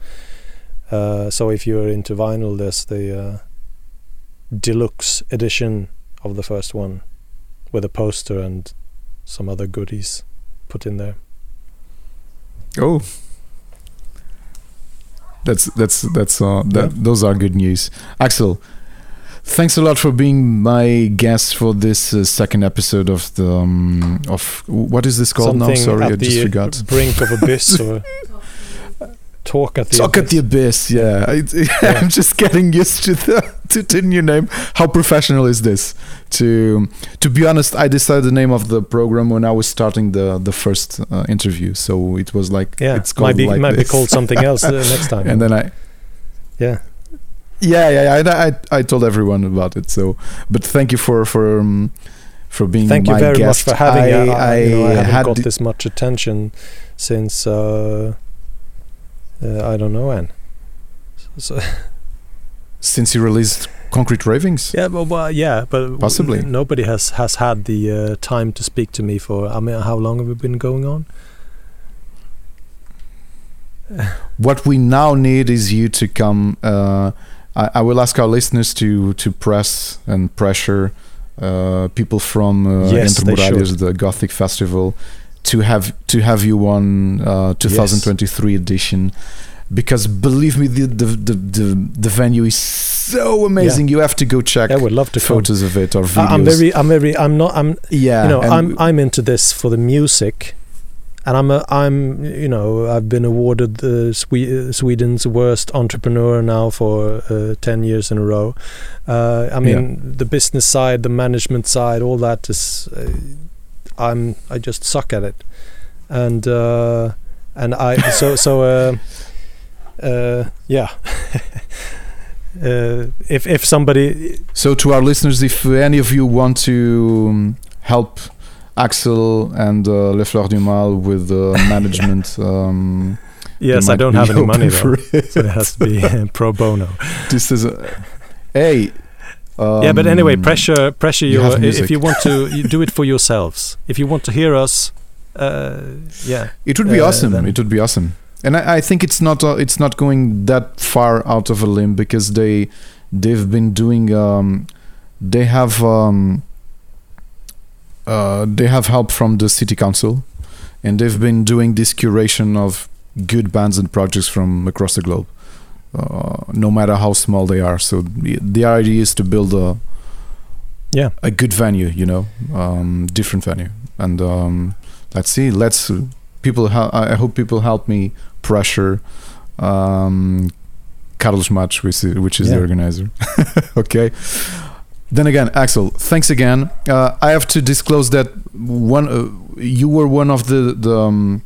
Uh, so if you're into vinyl, there's the uh, deluxe edition of the first one, with a poster and some other goodies put in there. oh, that's that's that's uh, that, Yeah. those are good news. Axel, thanks a lot for being my guest for this uh, second episode of the um, of what is this called Something now? Sorry, at I just the forgot. brink of abyss or talk at the Talk at abyss. the abyss. Yeah, I, Yeah. I'm just getting used to the to the new name. How professional is this? To to be honest, I decided the name of the program when I was starting the the first uh, interview. So it was like yeah, it's called might be like might be called something else uh, next time. and then I yeah, yeah, yeah, yeah. I, I, I told everyone about it. So, but thank you for for um, for being Thank you very guest. much for having I, me. I, I, you know, I haven't got this much attention since uh, uh, I don't know when. So, since you released Concrete Ravings. yeah, but well, yeah, but Possibly. nobody has has had the uh, time to speak to me for. I mean, how long have we been going on? What we now need is you to come. Uh, I, I will ask our listeners to to press and pressure uh, people from uh, Yes, Muralhas, the Gothic Festival, to have to have you on uh, 2023 edition. Because believe me, the the, the the the venue is so amazing. You have to go check I would love to come. photos of it or videos. I'm very, I'm very, I'm not, I'm yeah. you know i'm i'm into this for the music and i'm a, i'm you know i've been awarded the Swe- uh, sweden's worst entrepreneur now for uh, 10 years in a row uh, i mean the business side the management side all that is uh, i'm i just suck at it and uh, and i so so uh, uh, yeah uh, if if somebody So, to our listeners, if any of you want to um, help Axel and uh, Le Fleur du Mal with the management, um, yes i don't have any money though it. so it has to be pro bono. this is a, hey. Yeah, but anyway, um, pressure, pressure. you You, if you want to, you do it for yourselves. If you want to hear us, uh, yeah, It would be uh, awesome. then- It would be awesome. And I, I think it's not uh, it's not going that far out of a limb because they they've been doing um, they have um, uh, they have help from the city council and they've been doing this curation of good bands and projects from across the globe uh, no matter how small they are so the, the idea is to build a yeah, a good venue, you know, um, different venue, and um, let's see. Let's people. I hope people help me pressure um, Carlos Match, which is, which is the organizer. okay. Then again, Axel, thanks again. Uh, I have to disclose that one uh, you were one of the the um,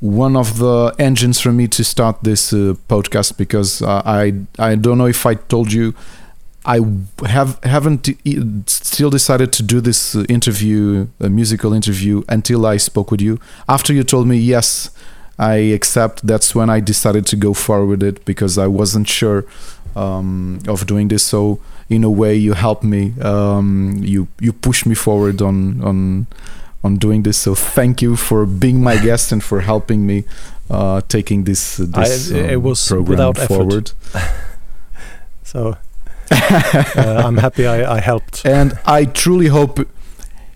one of the engines for me to start this uh, podcast because uh, I I don't know if I told you I have haven't still decided to do this uh, interview, a musical interview, until I spoke with you. After you told me yes, I accept. That's when I decided to go forward it because I wasn't sure um, of doing this. So in a way, you helped me. Um, you you pushed me forward on on on doing this. So thank you for being my guest and for helping me uh, taking this this I- it um, was program without forward. so uh, I'm happy I, I helped. and I truly hope,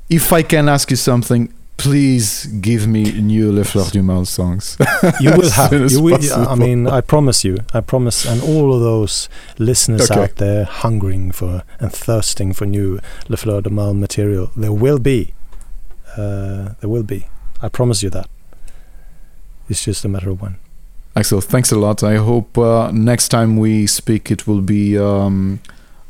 if I can ask you something, please give me new Le Fleur du Mal songs. You will have. You will, I mean, I promise you. I promise, and all of those listeners Okay. out there hungering for and thirsting for new Le Fleur du Mal material, there will be. Uh, there will be. I promise you that. It's just a matter of when. Axel, thanks a lot. I hope uh, next time we speak, it will be um,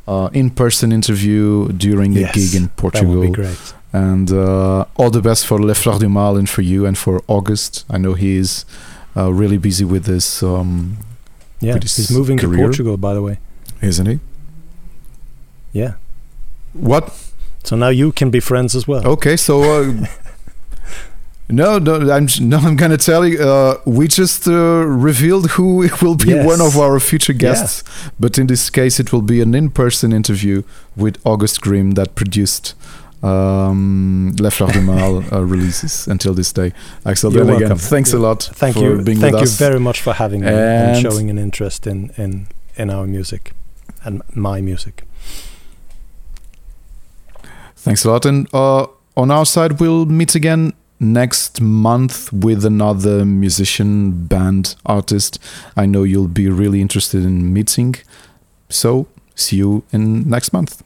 uh, in-person interview during a Yes, gig in Portugal. That would be great. And uh, all the best for Le Fleur du Mal and for you and for August. I know he is uh, really busy with this, um, Yeah, with he's his moving to. Portugal, by the way. isn't he? Yeah. What? So now you can be friends as well. Okay, so uh, no, no, I'm no, I'm gonna tell you. Uh, we just uh, revealed who will be Yes. one of our future Yeah. guests, but in this case, it will be an in-person interview with August Grimm that produced um, Le Fleur du Mal uh, releases until this day. Axel, You're then again, welcome. thanks a lot Thank for you. Thank you us. very much for having me and, And- showing an interest in, in, in our music and my music. Thanks a lot. And uh, on our side, we'll meet again next month with another musician, band, artist. I know you'll be really interested in meeting. So, see you in next month.